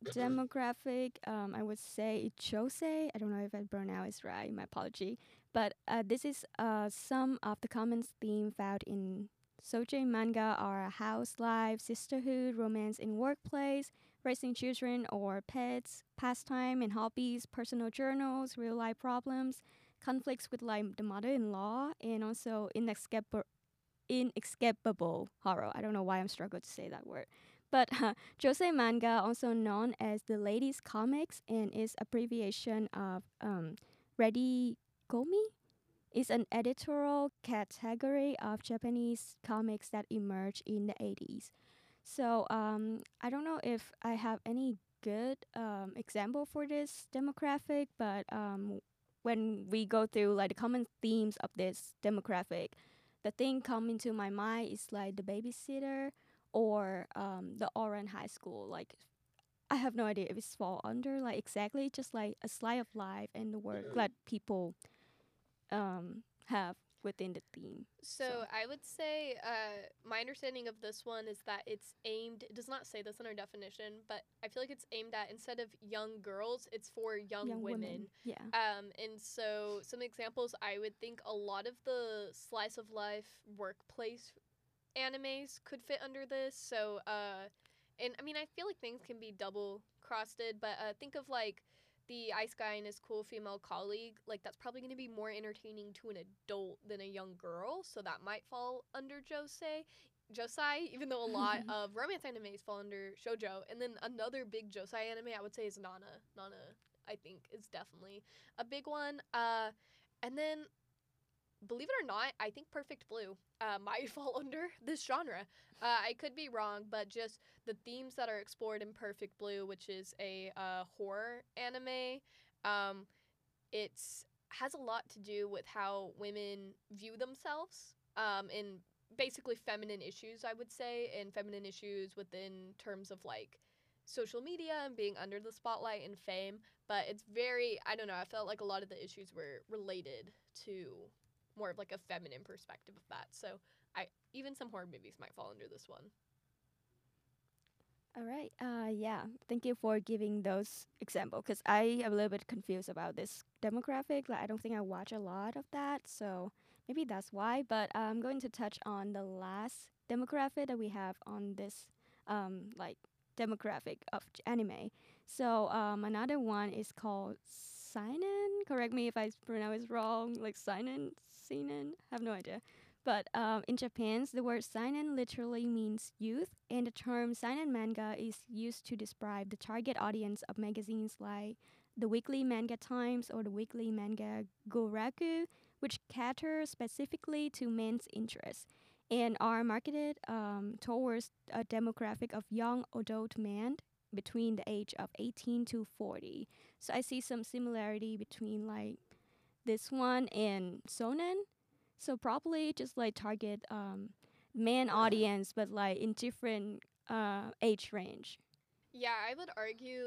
demographic, um, I would say josei. I don't know if I pronounce it right. My apology. But uh, this is uh, some of the common themes found in Soje manga are house life, sisterhood, romance in workplace, raising children or pets, pastime and hobbies, personal journals, real life problems, conflicts with like the mother-in-law, and also inescapable, inescapable horror. I don't know why I'm struggling to say that word. But uh, Josei manga, also known as the ladies' comics, and is abbreviation of um, Ready Gomi, is an editorial category of Japanese comics that emerged in the 80s. So um, I don't know if I have any good um, example for this demographic, but um, when we go through like the common themes of this demographic, the thing coming to my mind is like the babysitter or um, the Ouran High School. Like I have no idea if it's fall under like exactly just like a slice of life and the work that people um, have within the theme. So, So- I would say uh, my understanding of this one is that it's aimed. It does not say this in our definition, but I feel like it's aimed at instead of young girls, it's for young, women. Yeah. Um, and so some examples I would think a lot of the slice of life workplace animes could fit under this. So, uh, and I mean, I feel like things can be double crossed, but uh, think of like the ice guy and his cool female colleague. Like that's probably going to be more entertaining to an adult than a young girl. So that might fall under josei. Josei, even though a lot of romance animes fall under shojo, and then another big josei anime I would say is Nana. Nana I think is definitely a big one. Uh, and then, believe it or not, I think Perfect Blue uh, might fall under this genre. Uh, I could be wrong, but just the themes that are explored in Perfect Blue, which is a uh, horror anime, um, it's has a lot to do with how women view themselves um, in basically feminine issues, I would say, and feminine issues within terms of like social media and being under the spotlight and fame but it's very i don't know i felt like a lot of the issues were related to more of like a feminine perspective of that so i even some horror movies might fall under this one All right. Uh, yeah. Thank you for giving those examples because I am a little bit confused about this demographic. Like, I don't think I watch a lot of that, so maybe that's why. But I'm going to touch on the last demographic that we have on this, um, like demographic of anime. So um, another one is called seinen. Correct me if I pronounce it wrong. Like seinen. I have no idea. But um, in Japan, the word seinen literally means youth, and the term seinen manga is used to describe the target audience of magazines like the Weekly Manga Times or the Weekly Manga Goraku, which cater specifically to men's interests and are marketed um, towards a demographic of young adult men between the age of 18 to 40. So I see some similarity between like this one and Sonen. So probably just like target um, man audience, but like in different uh, age range. Yeah, I would argue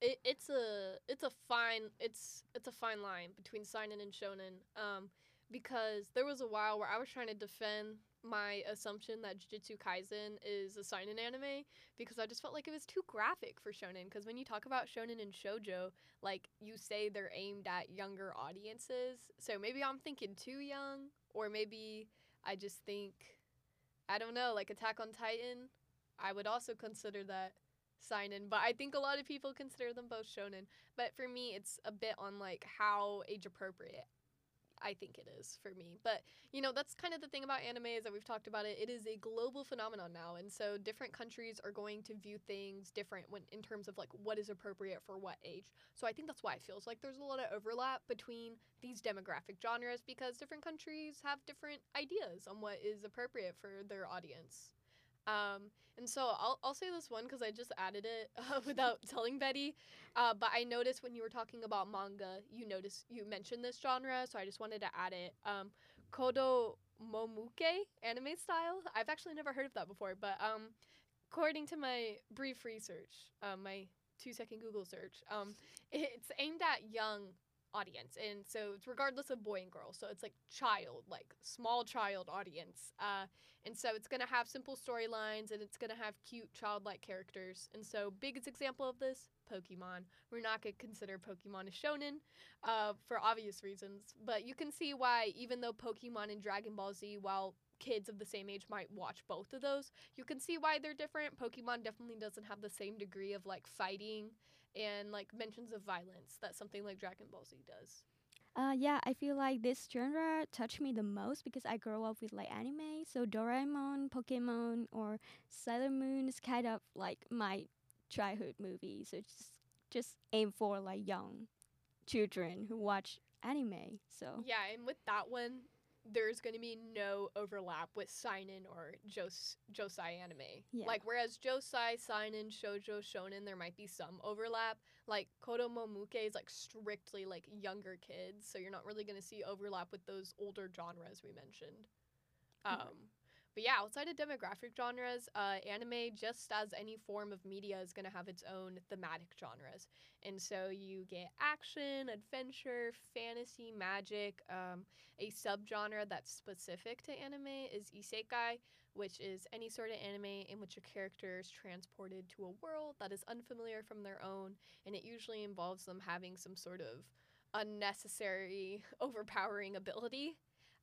it, it's a it's a fine it's it's a fine line between seinen and shonen. Um, because there was a while where I was trying to defend my assumption that Jujutsu Kaisen is a seinen anime because I just felt like it was too graphic for shonen. Because when you talk about shonen and shojo, like you say they're aimed at younger audiences. So maybe I'm thinking too young, or maybe I just think I don't know, like Attack on Titan. I would also consider that seinen, but I think a lot of people consider them both shonen. But for me, it's a bit on like how age appropriate I think it is for me. But you know, that's kind of the thing about anime is that we've talked about it. It is a global phenomenon now, and so different countries are going to view things different when in terms of like what is appropriate for what age. So I think that's why it feels like there's a lot of overlap between these demographic genres because different countries have different ideas on what is appropriate for their audience. Um, and so I'll, I'll say this one because I just added it uh, without telling Betty. Uh, but I noticed when you were talking about manga, you noticed you mentioned this genre, so I just wanted to add it. Um, Kodo Momuke anime style. I've actually never heard of that before, but um, according to my brief research, uh, my two second Google search, um, it's aimed at young audience. And so it's regardless of boy and girl. So it's like child like small child audience. Uh, and so it's going to have simple storylines and it's going to have cute childlike characters. And so biggest example of this pokemon. We're not going to consider pokemon a shonen uh, for obvious reasons. But you can see why even though pokemon and dragon ball z while kids of the same age might watch both of those you can see why they're different. Pokemon definitely doesn't have the same degree of like fighting and like mentions of violence that something like Dragon Ball Z does. Uh, yeah, I feel like this genre touched me the most because I grew up with like anime. So Doraemon, Pokemon, or Sailor Moon is kind of like my childhood movie. So just just aim for like young children who watch anime. So Yeah, and with that one, there's going to be no overlap with seinen or jos- josei anime. Yeah. Like whereas josei, seinen, shoujo, shonen, there might be some overlap. Like Kodomomuke is like strictly like younger kids, so you're not really going to see overlap with those older genres we mentioned. Um, but yeah, outside of demographic genres, uh, anime, just as any form of media, is going to have its own thematic genres. And so you get action, adventure, fantasy, magic. Um, a subgenre that's specific to anime is isekai, which is any sort of anime in which a character is transported to a world that is unfamiliar from their own, and it usually involves them having some sort of unnecessary, overpowering ability.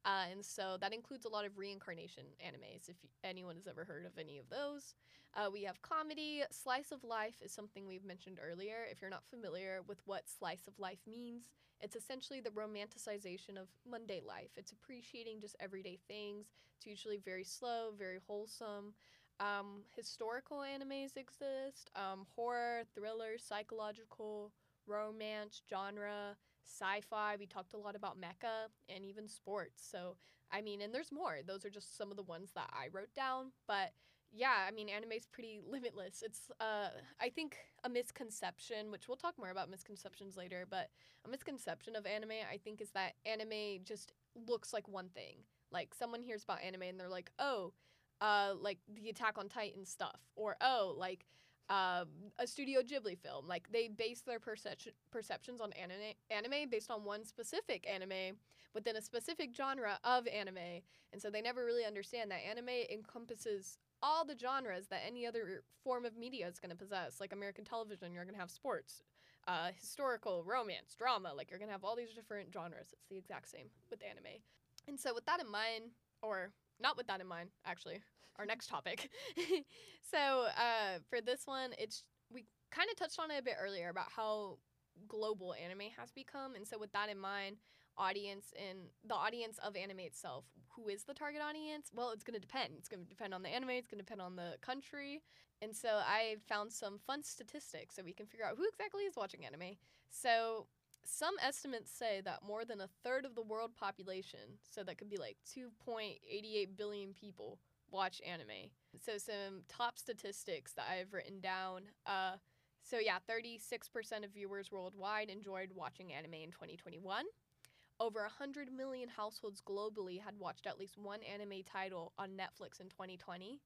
Uh, and so that includes a lot of reincarnation animes, if anyone has ever heard of any of those. Uh, we have comedy. Slice of life is something we've mentioned earlier. If you're not familiar with what slice of life means, it's essentially the romanticization of Monday life. It's appreciating just everyday things. It's usually very slow, very wholesome. Um, historical animes exist um, horror, thriller, psychological, romance, genre, sci fi. We talked a lot about mecha and even sports. So, I mean, and there's more. Those are just some of the ones that I wrote down. But yeah, I mean, anime's pretty limitless. It's, uh, I think, a misconception, which we'll talk more about misconceptions later, but a misconception of anime, I think, is that anime just looks like one thing. Like, someone hears about anime and they're like, oh, uh, like the Attack on Titan stuff, or oh, like um, a Studio Ghibli film. Like they base their perception perceptions on anime, anime based on one specific anime within a specific genre of anime, and so they never really understand that anime encompasses all the genres that any other form of media is going to possess. Like American television, you're going to have sports, uh, historical, romance, drama. Like you're going to have all these different genres. It's the exact same with anime. And so, with that in mind, or not with that in mind, actually, our next topic. so, uh, for this one, it's we kind of touched on it a bit earlier about how global anime has become. And so, with that in mind, audience and the audience of anime itself, who is the target audience? Well, it's going to depend. It's going to depend on the anime, it's going to depend on the country. And so, I found some fun statistics so we can figure out who exactly is watching anime. So, some estimates say that more than a third of the world population, so that could be like 2.88 billion people, watch anime. So, some top statistics that I've written down. Uh, so, yeah, 36% of viewers worldwide enjoyed watching anime in 2021. Over 100 million households globally had watched at least one anime title on Netflix in 2020.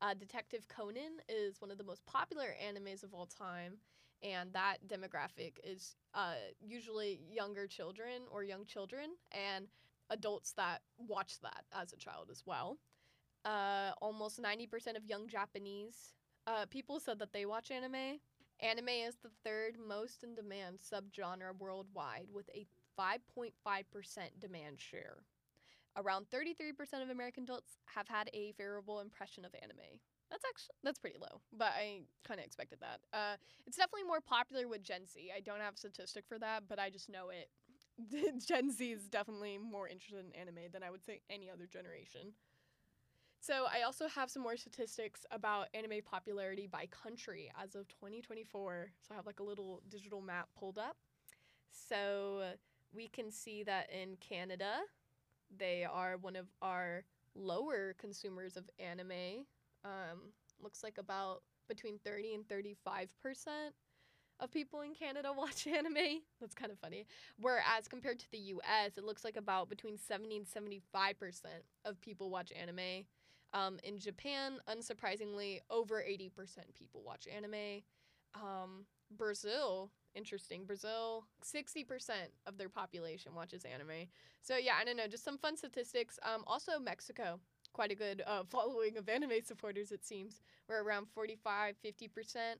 Uh, Detective Conan is one of the most popular animes of all time, and that demographic is uh, usually younger children or young children and adults that watch that as a child as well. Uh, almost 90% of young Japanese uh, people said that they watch anime. Anime is the third most in demand subgenre worldwide with a 5.5% demand share. Around 33% of American adults have had a favorable impression of anime. That's actually that's pretty low, but I kind of expected that. Uh, it's definitely more popular with Gen Z. I don't have a statistic for that, but I just know it. Gen Z is definitely more interested in anime than I would say any other generation. So I also have some more statistics about anime popularity by country as of 2024. So I have like a little digital map pulled up. So we can see that in Canada, they are one of our lower consumers of anime. Um, looks like about between 30 and 35 percent of people in Canada watch anime. That's kind of funny. Whereas compared to the US, it looks like about between 70 and 75 percent of people watch anime. Um, in Japan, unsurprisingly, over 80 percent people watch anime. Um, Brazil, interesting. Brazil, 60% of their population watches anime. So, yeah, I don't know, just some fun statistics. Um, also, Mexico, quite a good uh, following of anime supporters, it seems. We're around 45, 50%.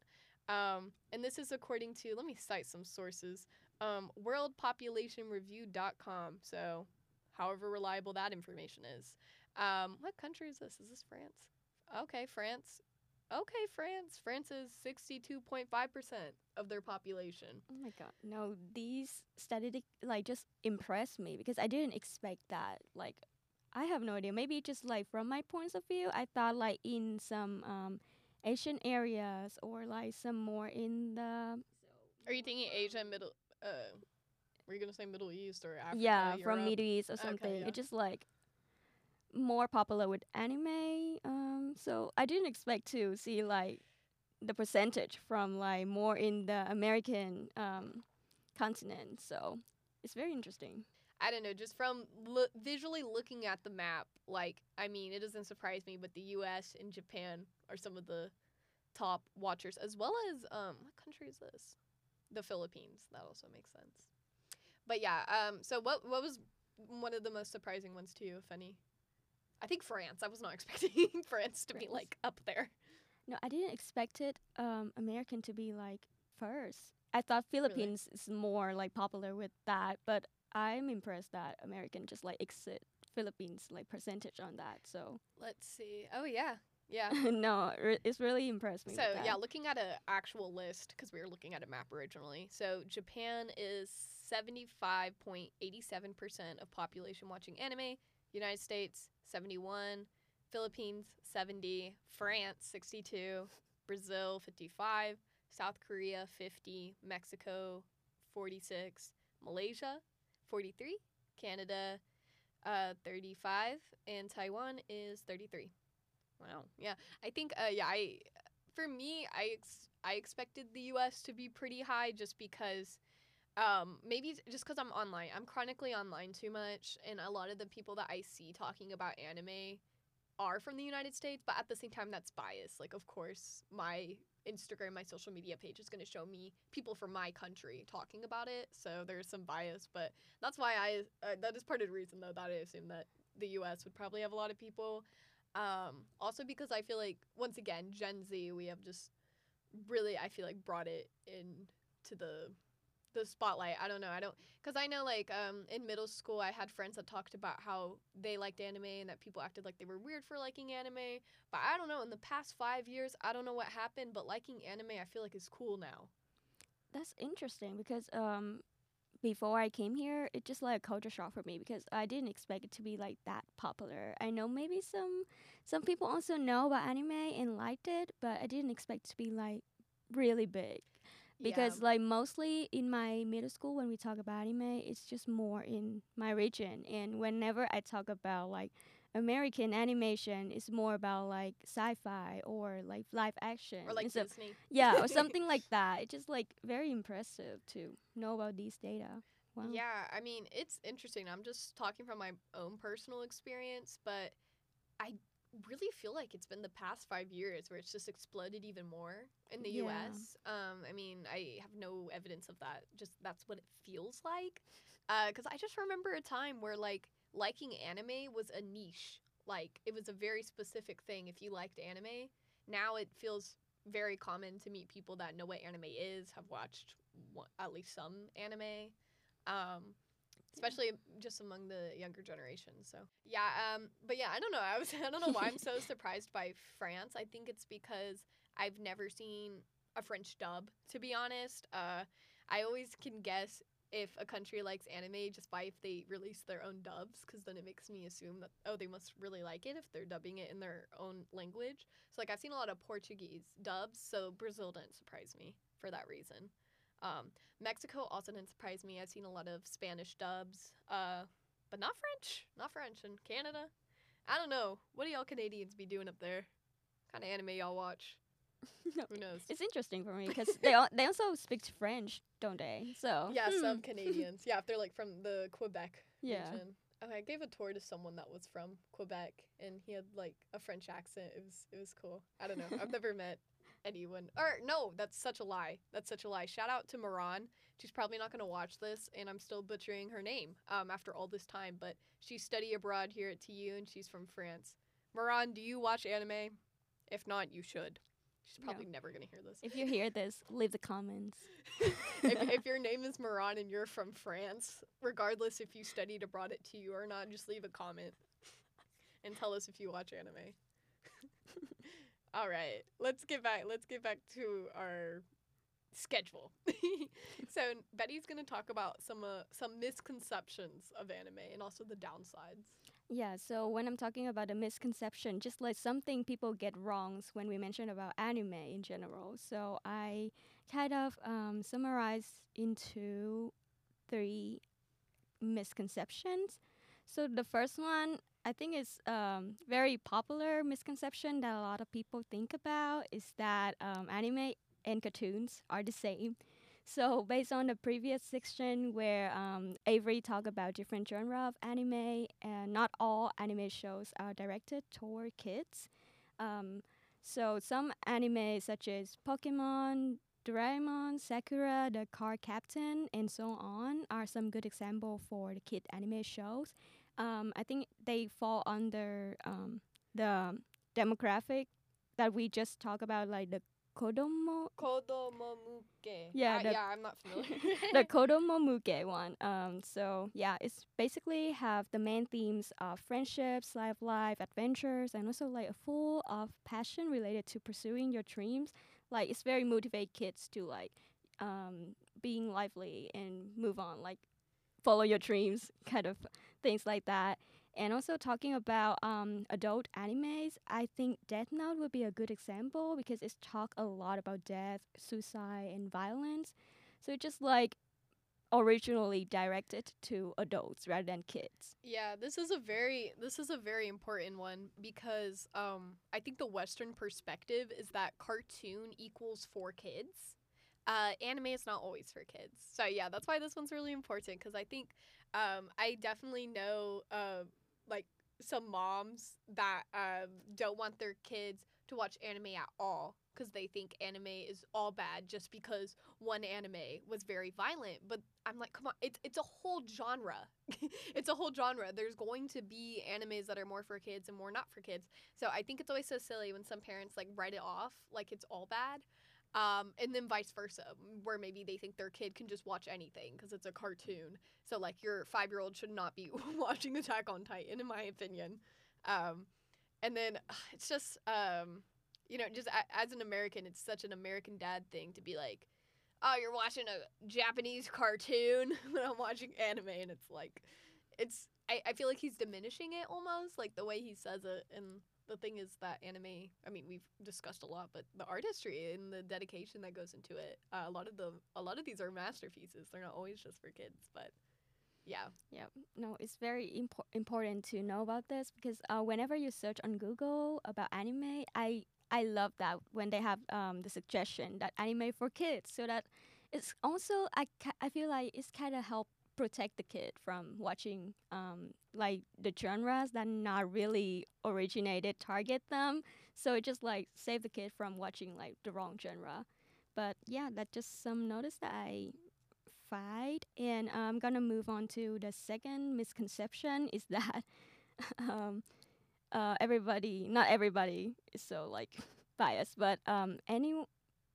Um, and this is according to, let me cite some sources um, worldpopulationreview.com. So, however reliable that information is. Um, what country is this? Is this France? Okay, France. Okay, France. France is 62.5% of their population. Oh my god. No, these statistics like just impressed me because I didn't expect that. Like I have no idea. Maybe just like from my points of view, I thought like in some um Asian areas or like some more in the Are you thinking Asia, Middle uh were you to say Middle East or Africa? yeah, from Europe? Middle East or Okay, something. yeah. It's just like more popular with anime. Um so I didn't expect to see like the percentage from like more in the American um continent. So it's very interesting. I don't know, just from lo- visually looking at the map, like, I mean, it doesn't surprise me, but the US and Japan are some of the top watchers, as well as, um, what country is this? The Philippines. That also makes sense. But yeah, um, so what, what was one of the most surprising ones to you, if any? I think France. I was not expecting France to be, like, up there. No, I didn't expect it um American to be like first. I thought Philippines is more like popular with that, but I'm impressed that American just like exit Philippines like percentage on that. So Let's see. Oh, yeah. Yeah. no, re- it's really impressed me. So yeah, looking at an actual list because we were looking at a map originally. So Japan is seventy five point eighty seven percent of population watching anime. United States seventy one, Philippines seventy, France sixty two, Brazil fifty five, South Korea fifty, Mexico forty six, Malaysia forty three, Canada uh, thirty five, and Taiwan is thirty three. Wow. Yeah. I think uh yeah, I for me I ex- I expected the US to be pretty high just because um maybe just cuz I'm online. I'm chronically online too much and a lot of the people that I see talking about anime are from the United States, but at the same time that's biased. Like of course, my Instagram, my social media page is going to show me people from my country talking about it. So there's some bias, but that's why I uh, that is part of the reason though that I assume that the US would probably have a lot of people Um, also because I feel like once again, Gen Z, we have just really I feel like brought it in to the the spotlight. I don't know. I don't because I know like um in middle school I had friends that talked about how they liked anime and that people acted like they were weird for liking anime. But I don't know. In the past five years, I don't know what happened, but liking anime I feel like is cool now. That's interesting because um, before I came here, it just like a culture shock for me because I didn't expect it to be like that popular. I know maybe some some people also know about anime and liked it, but I didn't expect it to be like really big. Because like mostly in my middle school when we talk about anime, it's just more in my region. And whenever I talk about like American animation, it's more about like sci-fi or like live action. or like a- Disney. yeah, or something like that. It's just like very impressive to know about these data. Wow. Yeah, I mean, it's interesting. I'm just talking from my own personal experience, but I really feel like it's been the past five years where it's just exploded even more in the Yeah. US. Um, I mean, I have no evidence of that. Just that's what it feels like. Because I just remember a time where, like, liking anime was a niche. Like, it was a very specific thing if you liked anime. Now it feels very common to meet people that know what anime is, have watched one, at least some anime um especially just among the younger generation so. Yeah um but yeah i don't know. I was i don't know why i'm so surprised by france. I think it's because i've never seen a french dub to be honest. Uh i always can guess if a country likes anime just by if they release their own dubs because then it makes me assume that oh they must really like it if they're dubbing it in their own language. So like i've seen a lot of portuguese dubs so brazil didn't surprise me for that reason um, Mexico also didn't surprise me. I've seen a lot of Spanish dubs, uh, but not French. Not French. And Canada, I don't know. What do y'all Canadians be doing up there? kind of anime y'all watch? no. Who knows? It's interesting for me because they they also speak French, don't they? So yeah, hmm, some Canadians. Yeah, if they're like from the Quebec Yeah. region. Oh, I gave a tour to someone that was from Quebec, and he had like a French accent. It was it was cool. I don't know. I've never met anyone. Or no, that's such a lie. That's such a lie. Shout out to Moran. She's probably not gonna watch this, and I'm still butchering her name um, after all this time. But she studied abroad here at TU, and she's from France. Moran, do you watch anime? If not, you should. She's No. probably never gonna hear this. If you hear this, leave the comments. if, if your name is Moran and you're from France, regardless if you studied abroad at TU or not, just leave a comment and tell us if you watch anime. All right, let's get back. Let's get back to our schedule. so Betty's gonna talk about some uh, some misconceptions of anime and also the downsides. Yeah, so when I'm talking about a misconception, just like something people get wrong when we mention about anime in general. So I kind of um, summarize into three misconceptions. So the first one, I think is um, very popular misconception that a lot of people think about is that um, anime and cartoons are the same. So based on the previous section where um, Avery talked about different genre of anime, and not all anime shows are directed toward kids. Um, so some anime such as Pokemon, Doraemon, Sakura, The Cardcaptor, and so on are some good example for the kid anime shows. Um, I think they fall under um, the demographic that we just talked about, like the Kodomo Kodomo Kodomomuke. Yeah, the- yeah, I'm not familiar. the Kodomomuke one. Um, so yeah, it's basically have the main themes of friendships, life, life, adventures, and also like a full of passion related to pursuing your dreams. Like it's very motivate kids to like um, being lively and move on, like follow your dreams, kind of things like that. And also talking about um, adult animes, I think Death Note would be a good example because it's talk a lot about death, suicide, and violence. So it's just like originally directed to adults rather than kids. Yeah, this is a very this is a very important one because um I think the western perspective is that cartoon equals for kids. Uh anime is not always for kids. So yeah, that's why this one's really important cuz I think um I definitely know uh like some moms that um don't want their kids to watch anime at all because they think anime is all bad just because one anime was very violent. But I'm like, come on, it's it's a whole genre. it's a whole genre. There's going to be animes that are more for kids and more not for kids. So I think it's always so silly when some parents like write it off like it's all bad. Um, and then vice versa, where maybe they think their kid can just watch anything because it's a cartoon. So like your five year old should not be watching Attack on Titan, in my opinion. Um, and then it's just um, you know, just a- as an American, it's such an American dad thing to be like, oh, you're watching a Japanese cartoon when I'm watching anime, and it's like, it's I, I feel like he's diminishing it almost, like the way he says it, and the thing is that anime i mean we've discussed a lot but the artistry and the dedication that goes into it uh, a lot of the a lot of these are masterpieces. They're not always just for kids but yeah. Yeah, no, it's very impor- important to know about this because uh, whenever you search on Google about anime, I I love that when they have um, the suggestion that anime for kids, so that it's also I ca- I feel like it's kind of help protect the kid from watching um, like the genres that not really originated target them. So it just like save the kid from watching like the wrong genre. But yeah, that's just some notice that I fight. And I'm gonna move on to the second misconception is that um, uh, everybody, not everybody, is so like biased, but um, any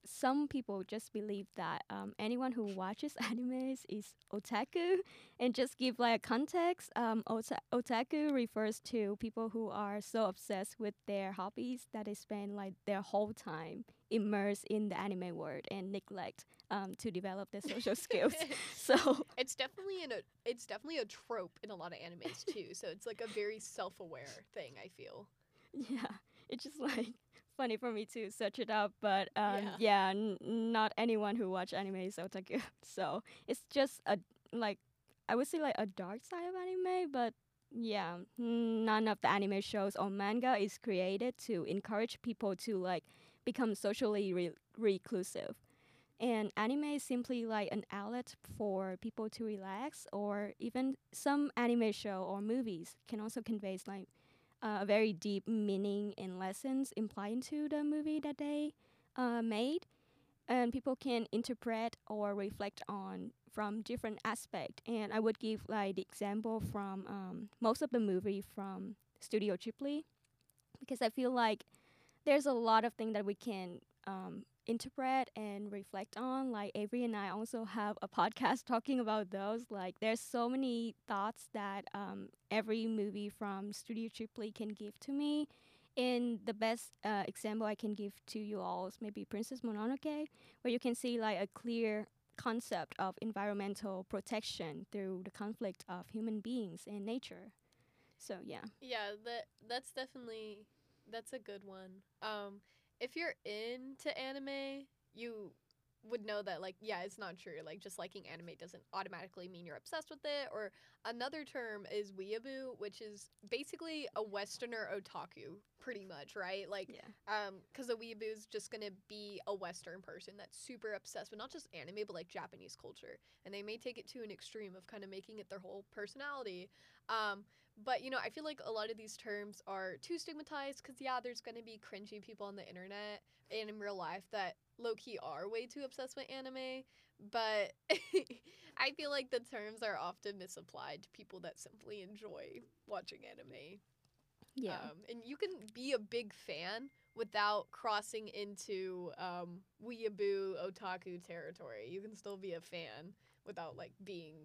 some people just believe that um, anyone who watches animes is otaku, and just give like a context. Um, ota- otaku refers to people who are so obsessed with their hobbies that they spend like their whole time immersed in the anime world and neglect um, to develop their social skills. So it's definitely in a it's definitely a trope in a lot of animes too so it's like a very self-aware thing i feel yeah, it's just like funny for me to search it up, but um, Yeah. yeah, n- not anyone who watch anime is otaku. So it's just a like I would say like a dark side of anime, but yeah, none of the anime shows or manga is created to encourage people to like become socially re- reclusive. And anime is simply like an outlet for people to relax, or even some anime show or movies can also convey like uh, a very deep meaning and lessons implied into the movie that they uh, made, and people can interpret or reflect on from different aspect. And I would give like the example from um, most of the movie from Studio Ghibli, because I feel like there's a lot of things that we can um, interpret and reflect on. Like Avery and I also have a podcast talking about those. Like there's so many thoughts that um, every movie from Studio Ghibli can give to me. And the best uh, example I can give to you all is maybe Princess Mononoke, where you can see like a clear concept of environmental protection through the conflict of human beings and nature. So yeah. Yeah, that that's definitely that's a good one. Um, if you're into anime, you would know that like yeah, it's not true. Like just liking anime doesn't automatically mean you're obsessed with it. Or another term is weeaboo, which is basically a Westerner otaku, pretty much, right? Like Yeah. um, because a weeaboo is just gonna be a Western person that's super obsessed with not just anime but like Japanese culture, and they may take it to an extreme of kind of making it their whole personality. Um, but you know, I feel like a lot of these terms are too stigmatized because yeah, there's gonna be cringy people on the internet and in real life that low key are way too obsessed with anime. But I feel like the terms are often misapplied to people that simply enjoy watching anime. Yeah. Um, and you can be a big fan without crossing into um, weeaboo otaku territory. You can still be a fan without like being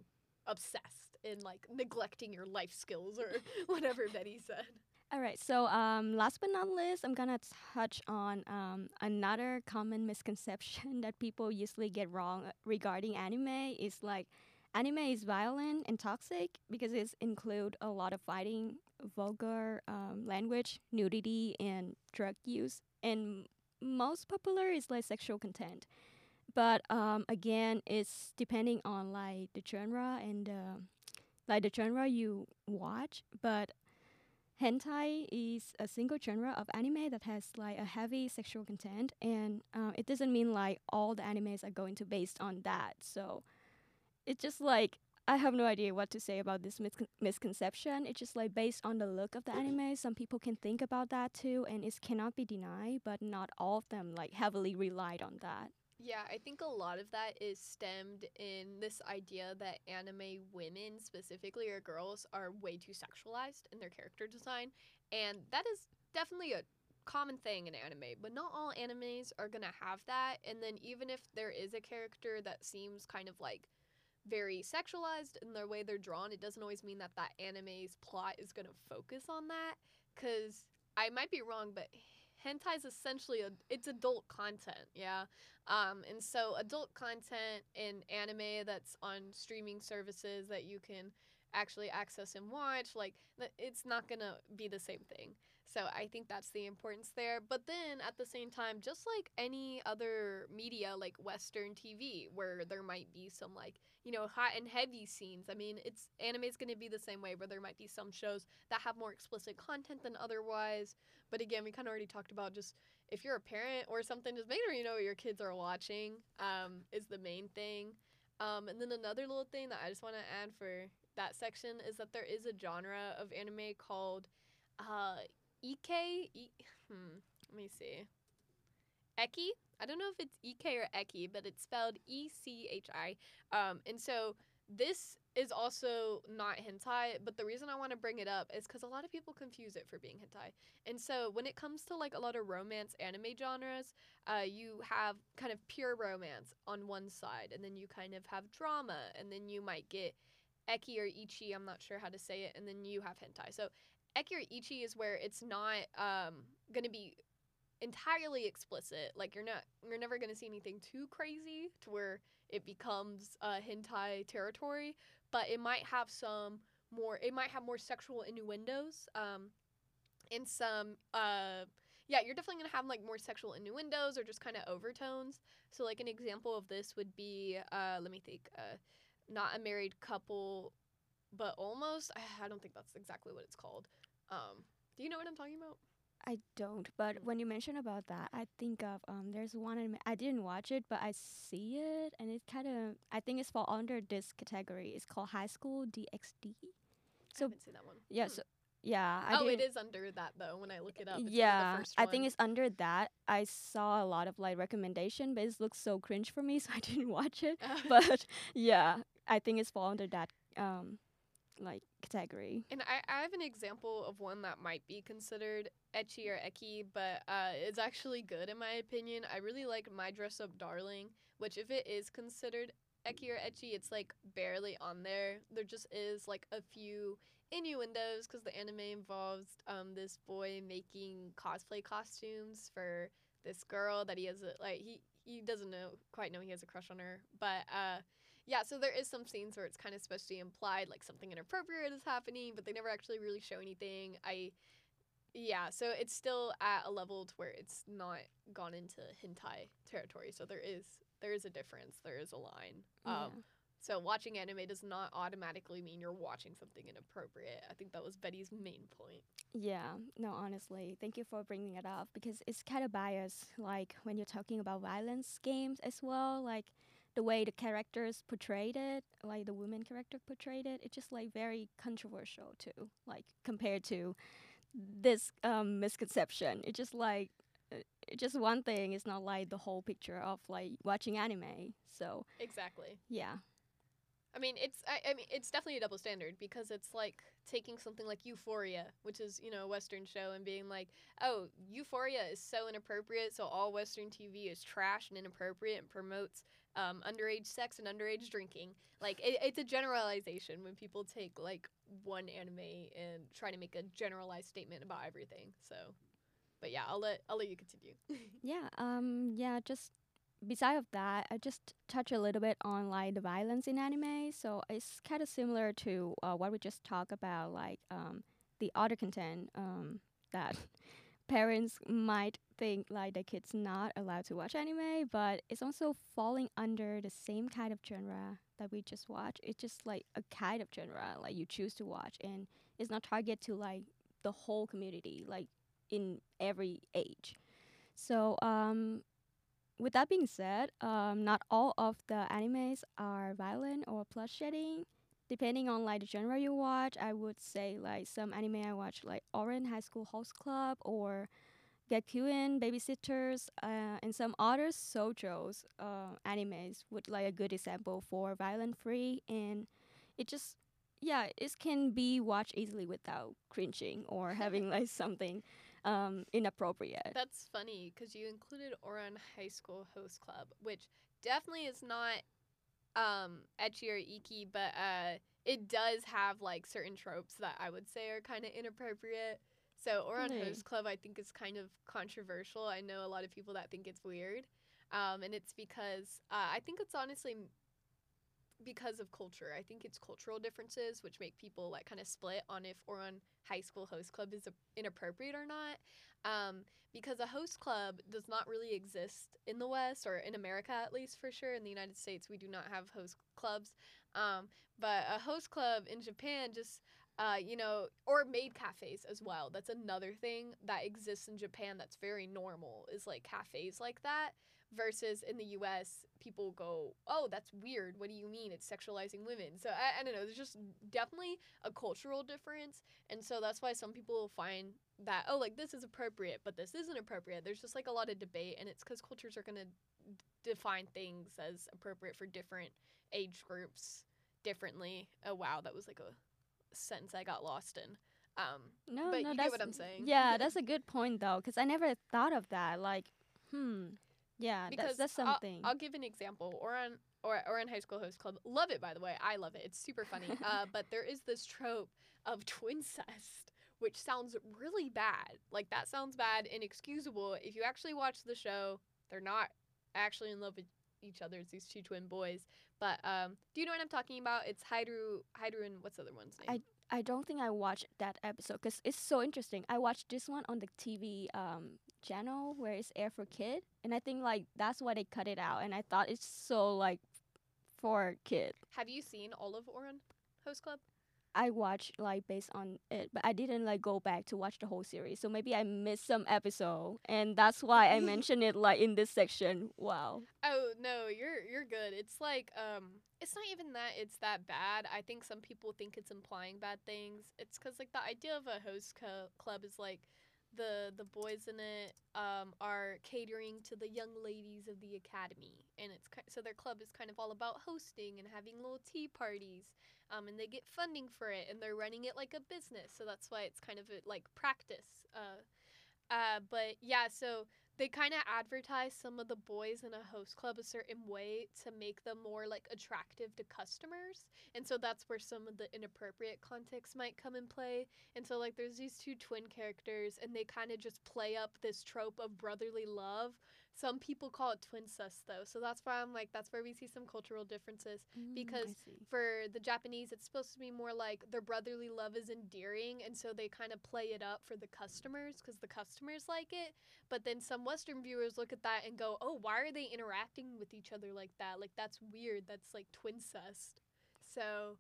obsessed and like neglecting your life skills or whatever Betty said. All right. So, um, last but not least, I'm gonna touch on um, another common misconception that people usually get wrong regarding anime is like anime is violent and toxic because it include a lot of fighting, vulgar um, language, nudity, and drug use. And most popular is like sexual content. But um, again, it's depending on like the genre and uh, like the genre you watch. But hentai is a single genre of anime that has like a heavy sexual content, and uh, it doesn't mean like all the animes are going to based on that. So it's just like I have no idea what to say about this miscon- misconception. It's just like based on the look of the anime, some people can think about that too, and it cannot be denied. But not all of them like heavily relied on that. Yeah, I think a lot of that is stemmed in this idea that anime women, specifically or girls, are way too sexualized in their character design. And that is definitely a common thing in anime, but not all animes are going to have that. And then even if there is a character that seems kind of like very sexualized in the way they're drawn, it doesn't always mean that that anime's plot is going to focus on that. Because I might be wrong, but hentai is essentially a, it's adult content, yeah. Um, and so adult content in anime that's on streaming services that you can actually access and watch, like it's not gonna be the same thing. So I think that's the importance there. But then at the same time, just like any other media like Western TV, where there might be some like, you know, hot and heavy scenes. I mean, it's anime is gonna be the same way where there might be some shows that have more explicit content than otherwise. But again, we kinda already talked about just if you're a parent or something, just make sure you know what your kids are watching, um, is the main thing. Um, and then another little thing that I just want to add for that section is that there is a genre of anime called uh, Ike. E- hmm, let me see. Eki. I don't know if it's Ike or Eki, but it's spelled E C H I. Um, and so this is also not hentai, but the reason I want to bring it up is because a lot of people confuse it for being hentai. And so when it comes to like a lot of romance anime genres, uh, you have kind of pure romance on one side, and then you kind of have drama, and then you might get eki or ichi. I'm not sure how to say it, and then you have hentai. So eki or ichi is where it's not um, going to be entirely explicit. Like you're not, you're never going to see anything too crazy to where it becomes uh, hentai territory, but it might have some more. It might have more sexual innuendos. Um, and some uh yeah, you're definitely gonna have like more sexual innuendos or just kind of overtones. So like an example of this would be uh let me think uh not a married couple but almost I don't think that's exactly what it's called. Um do you know what I'm talking about? I don't, but when you mention about that, I think of um. There's one anime. I didn't watch it, but I see it, and it kind of. I think it's fall under this category. It's called High School DxD. So I haven't seen that one. Yeah. Hmm. So yeah. I oh, it is under that though when I look it up. It's one the yeah, I think it's under that. I saw a lot of like recommendation, but it looks so cringe for me, so I didn't watch it. But yeah, I think it's fall under that um, like category. And I, I have an example of one that might be considered etchy or ecky, but uh, it's actually good in my opinion. I really like My Dress Up Darling, which if it is considered ecky or etchy, it's like barely on there. There just is like a few innuendos because the anime involves um this boy making cosplay costumes for this girl that he has a like he he doesn't know quite know he has a crush on her, but uh yeah, so there is some scenes where it's kind of supposed to be implied like something inappropriate is happening, but they never actually really show anything. I yeah, so it's still at a level to where it's not gone into hentai territory. So there is there is a difference. There is a line. Um so watching anime does not automatically mean you're watching something inappropriate. I think that was Betty's main point. Yeah, no, honestly, thank you for bringing it up because it's kind of biased. Like when you're talking about violence games as well, like the way the characters portrayed it, like the woman character portrayed it, it's just like very controversial too. Like compared to this um, misconception, it's just like uh, it's just one thing. It's not like the whole picture of like watching anime. So Exactly. yeah, I mean, it's I, I mean, it's definitely a double standard because it's like taking something like Euphoria, which is you know a Western show, and being like, oh, Euphoria is so inappropriate, so all Western TV is trash and inappropriate and promotes um, underage sex and underage drinking. Like it, it's a generalization when people take like one anime and try to make a generalized statement about everything. So, but yeah, I'll let I'll let you continue. Yeah, um, yeah, just beside of that, I just touch a little bit on like the violence in anime. So it's kind of similar to uh, what we just talked about, like um, the other content um, that parents might think like the kids not allowed to watch anime, but it's also falling under the same kind of genre that we just watched. It's just like a kind of genre like you choose to watch, and it's not target to like the whole community, like in every age. So, um, with that being said, um, not all of the animes are violent or blood shedding. Depending on like the genre you watch, I would say like some anime I watch like Ouran High School Host Club or Gakuen Babysitters, uh, and some other shojo's uh, animes would like a good example for violent free and it just yeah it can be watched easily without cringing or having like something um, inappropriate. That's funny because you included Ouran High School Host Club, which definitely is not um, ecchi or icky, but uh, it does have like certain tropes that I would say are kind of inappropriate. So Ouran Really? Host Club, I think, is kind of controversial. I know a lot of people that think it's weird, um, and it's because uh, I think it's honestly because of culture. I think it's cultural differences which make people like kind of split on if Ouran High School Host Club is inappropriate or not. Um, because a host club does not really exist in the West or in America at least for sure. In the United States, we do not have host clubs. Um, but a host club in Japan just uh, you know, or maid cafes as well. That's another thing that exists in Japan that's very normal is like cafes like that. Versus in the US, people go, oh, that's weird. What do you mean? It's sexualizing women. So I, I don't know. There's just definitely a cultural difference. And so that's why some people find that, oh, like this is appropriate, but this isn't appropriate. There's just like a lot of debate. And it's because cultures are going to d- define things as appropriate for different age groups differently. Oh, wow. That was like a sentence I got lost in. Um, No, but no, you that's get what I'm saying. yeah, that's a good point though, because I never thought of that. Like, hmm, yeah, because that's that's I'll- something. I'll, give an example. Ouran or Ouran High School Host Club. Love it by the way. I love it. It's super funny. uh, but there is this trope of twincest, which sounds really bad. Like that sounds bad, inexcusable. If you actually watch the show, they're not actually in love with each other. It's these two twin boys. But um, do you know what I'm talking about? It's Hikaru, Hikaru, and what's the other one's name? I don't think I watched that episode because it's so interesting. I watched this one on the TV um channel where it's air for kid, and I think like that's why they cut it out. And I thought it's so like for kid. Have you seen all of Ouran Host Club? I watched like based on it, but I didn't like go back to watch the whole series. So maybe I missed some episode, and that's why I mentioned it like in this section. Wow. Oh no, you're you're good. It's like um it's not even that it's that bad. I think some people think it's implying bad things. It's cuz like the idea of a host co- club is like the the boys in it um are catering to the young ladies of the academy and it's ki- so their club is kind of all about hosting and having little tea parties um and they get funding for it and they're running it like a business. So that's why it's kind of a, like practice. Uh uh but yeah, so they kind of advertise some of the boys in a host club a certain way to make them more like attractive to customers and so that's where some of the inappropriate context might come in play and so like there's these two twin characters and they kind of just play up this trope of brotherly love some people call it twincest though so that's why i'm like that's where we see some cultural differences Mm, Because for the Japanese, it's supposed to be more like their brotherly love is endearing, and so they kind of play it up for the customers because the customers like it. But then some Western viewers look at that and go, "Oh, why are they interacting with each other like that? Like that's weird. That's like twin twincest." So.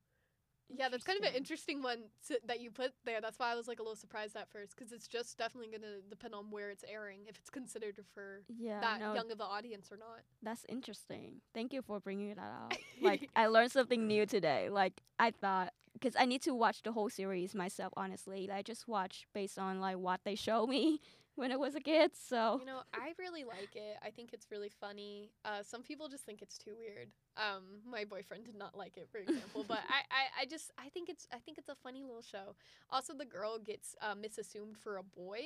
Yeah, that's kind of an interesting one to, that you put there. That's why I was like a little surprised at first because it's just definitely going to depend on where it's airing, if it's considered for yeah, that no, young of an audience or not. That's interesting. Thank you for bringing that out. like I learned something new today. Like I thought because I need to watch the whole series myself. Honestly, I just watch based on like what they show me when I was a kid. So You know, I really like it. I think it's really funny. Uh, some people just think it's too weird. Um, my boyfriend did not like it, for example, but I, I, I just I think it's I think it's a funny little show. Also, the girl gets uh, misassumed for a boy,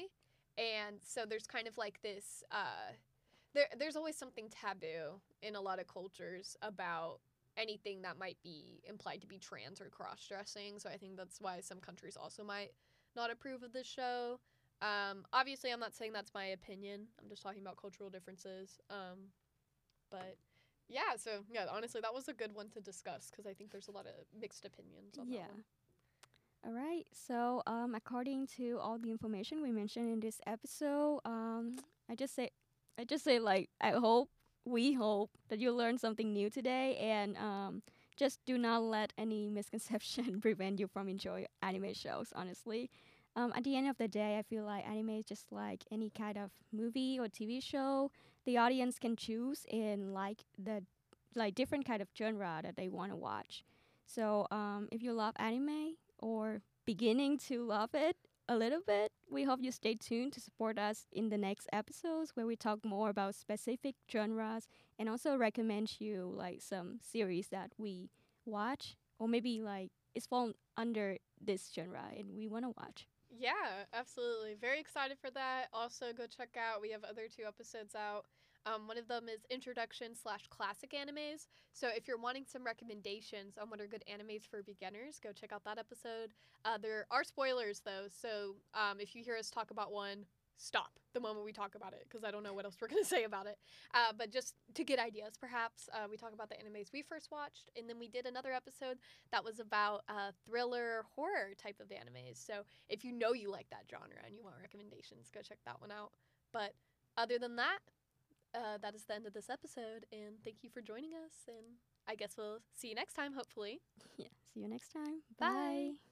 and so there's kind of like this. Uh, there, there's always something taboo in a lot of cultures about anything that might be implied to be trans or cross dressing. So I think that's why some countries also might not approve of this show. Um, obviously, I'm not saying that's my opinion. I'm just talking about cultural differences. Um, but yeah, so yeah, honestly, that was a good one to discuss because I think there's a lot of mixed opinions on yeah. that one. All right. So, um, according to all the information we mentioned in this episode, um, I just say, I just say like, I hope, we hope that you learned something new today, and um, just do not let any misconception prevent you from enjoy anime shows. Honestly, um, at the end of the day, I feel like anime is just like any kind of movie or TV show. The audience can choose and like the like different kind of genre that they want to watch. So um, if you love anime or beginning to love it a little bit, we hope you stay tuned to support us in the next episodes where we talk more about specific genres and also recommend you like some series that we watch or maybe like it's fall under this genre and we want to watch. Yeah, absolutely. Very excited for that. Also, go check out. We have other two episodes out. Um, one of them is introduction slash classic animes. So if you're wanting some recommendations on what are good animes for beginners, go check out that episode. Uh, there are spoilers though, so um, if you hear us talk about one, stop the moment we talk about it because I don't know what else we're gonna say about it. Uh, but just to get ideas, perhaps uh, we talk about the animes we first watched, and then we did another episode that was about uh, thriller horror type of animes. So if you know you like that genre and you want recommendations, go check that one out. But other than that, uh, that is the end of this episode, and thank you for joining us. And I guess we'll see you next time, hopefully. Yeah. See you next time. Bye. Bye.